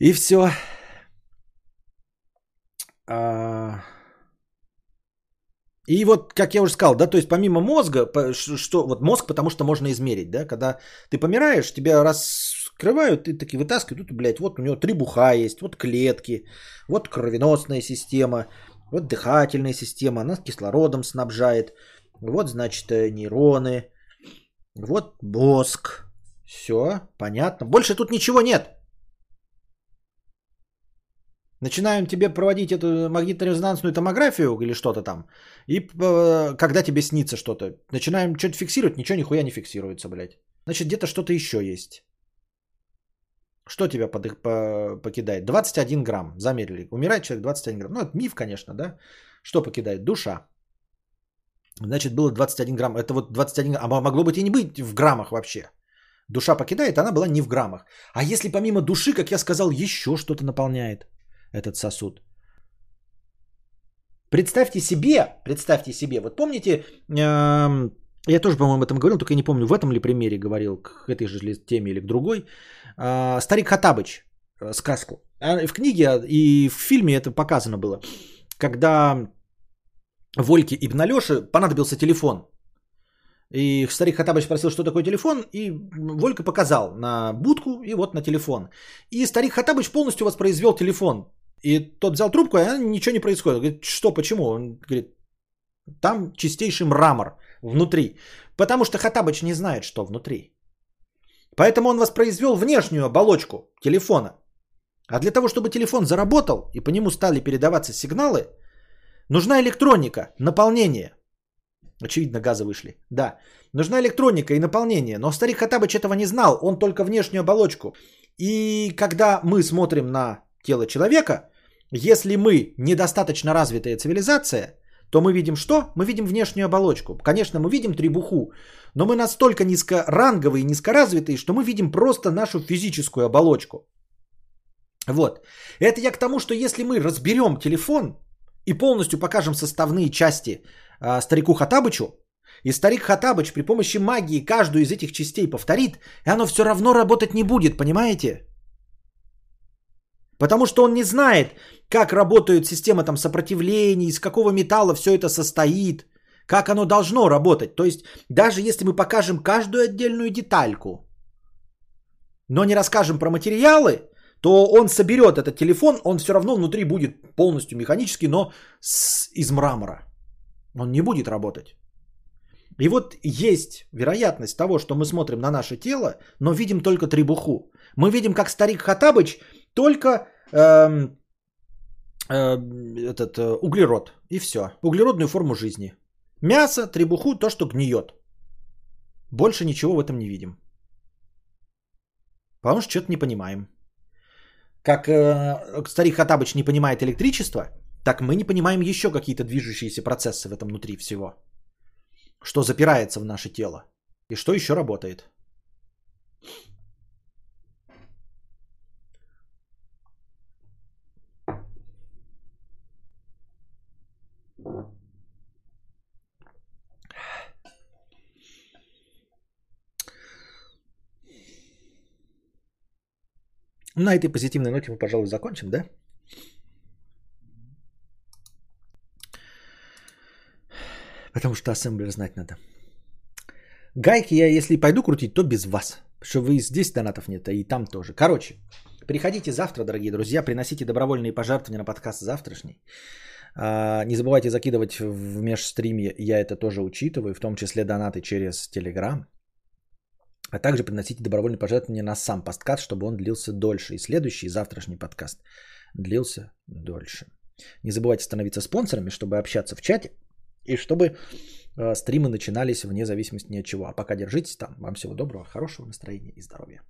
И все. А, И вот, как я уже сказал, да, то есть помимо мозга, что вот мозг, потому что можно измерить, да, когда ты помираешь, тебя раскрывают, ты таки вытаскивают, тут, блядь, вот у него три буха есть, вот клетки, вот кровеносная система, вот дыхательная система, она кислородом снабжает, вот, значит, э, нейроны, вот мозг, все, понятно, больше тут ничего нет. Начинаем тебе проводить эту магнитно-резонансную томографию или что-то там. И э, когда тебе снится что-то, начинаем что-то фиксировать, ничего нихуя не фиксируется, блядь. Значит, где-то что-то еще есть. Что тебя подых- по- покидает? 21 грамм, замерили. Умирает человек 21 грамм. Ну, это миф, конечно, да? Что покидает? Душа. Значит, было 21 грамм. Это вот 21 грамм. А могло быть и не быть в граммах вообще. Душа покидает, она была не в граммах. А если помимо души, как я сказал, еще что-то наполняет этот сосуд? Представьте себе, представьте себе, вот помните, эм, я тоже, по-моему, об этом говорил, только я не помню, в этом ли примере говорил, к этой же теме или к другой. Э, Старик Хатабыч, э, сказку. А В книге и в фильме это показано было, когда Вольке и Бналёше понадобился телефон. И старик Хатабыч спросил, что такое телефон, и Волька показал на будку и вот на телефон. И старик Хатабыч полностью воспроизвел телефон. И тот взял трубку, а ничего не происходит. Говорит, что, почему? Он говорит, там чистейший мрамор внутри. Потому что Хатабыч не знает, что внутри. Поэтому он воспроизвел внешнюю оболочку телефона. А для того, чтобы телефон заработал и по нему стали передаваться сигналы, нужна электроника, наполнение. Очевидно, газы вышли. Да. Нужна электроника и наполнение. Но старик Хатабыч этого не знал. Он только внешнюю оболочку. И когда мы смотрим на тело человека, если мы недостаточно развитая цивилизация, то мы видим что? Мы видим внешнюю оболочку. Конечно, мы видим требуху, но мы настолько низкоранговые низкоразвитые, что мы видим просто нашу физическую оболочку. Вот. Это я к тому, что если мы разберем телефон и полностью покажем составные части а, старику Хатабычу, и старик Хатабыч при помощи магии каждую из этих частей повторит, и оно все равно работать не будет, понимаете? Потому что он не знает, как работает система там сопротивления, из какого металла все это состоит, как оно должно работать. То есть даже если мы покажем каждую отдельную детальку, но не расскажем про материалы, то он соберет этот телефон, он все равно внутри будет полностью механический, но с, из мрамора. Он не будет работать. И вот есть вероятность того, что мы смотрим на наше тело, но видим только требуху. Мы видим, как старик Хатабыч только эм, э, этот э, углерод и все. Углеродную форму жизни. Мясо, требуху, то, что гниет. Больше ничего в этом не видим. Потому что что-то не понимаем. Как э, старик Хатабыч не понимает электричество, так мы не понимаем еще какие-то движущиеся процессы в этом внутри всего. Что запирается в наше тело. И что еще работает. На этой позитивной ноте мы, пожалуй, закончим, да? Потому что ассемблер знать надо. Гайки я, если пойду крутить, то без вас. Потому что вы здесь донатов нет, а и там тоже. Короче, приходите завтра, дорогие друзья, приносите добровольные пожертвования на подкаст завтрашний. А, Не забывайте закидывать в межстриме, я это тоже учитываю, в том числе донаты через Telegram. А также приносите добровольные пожертвования на сам подкаст, чтобы он длился дольше. И следующий, завтрашний подкаст длился дольше. Не забывайте становиться спонсорами, чтобы общаться в чате. И чтобы э, стримы начинались вне зависимости ни от чего. А пока держитесь там. Вам всего доброго, хорошего настроения и здоровья.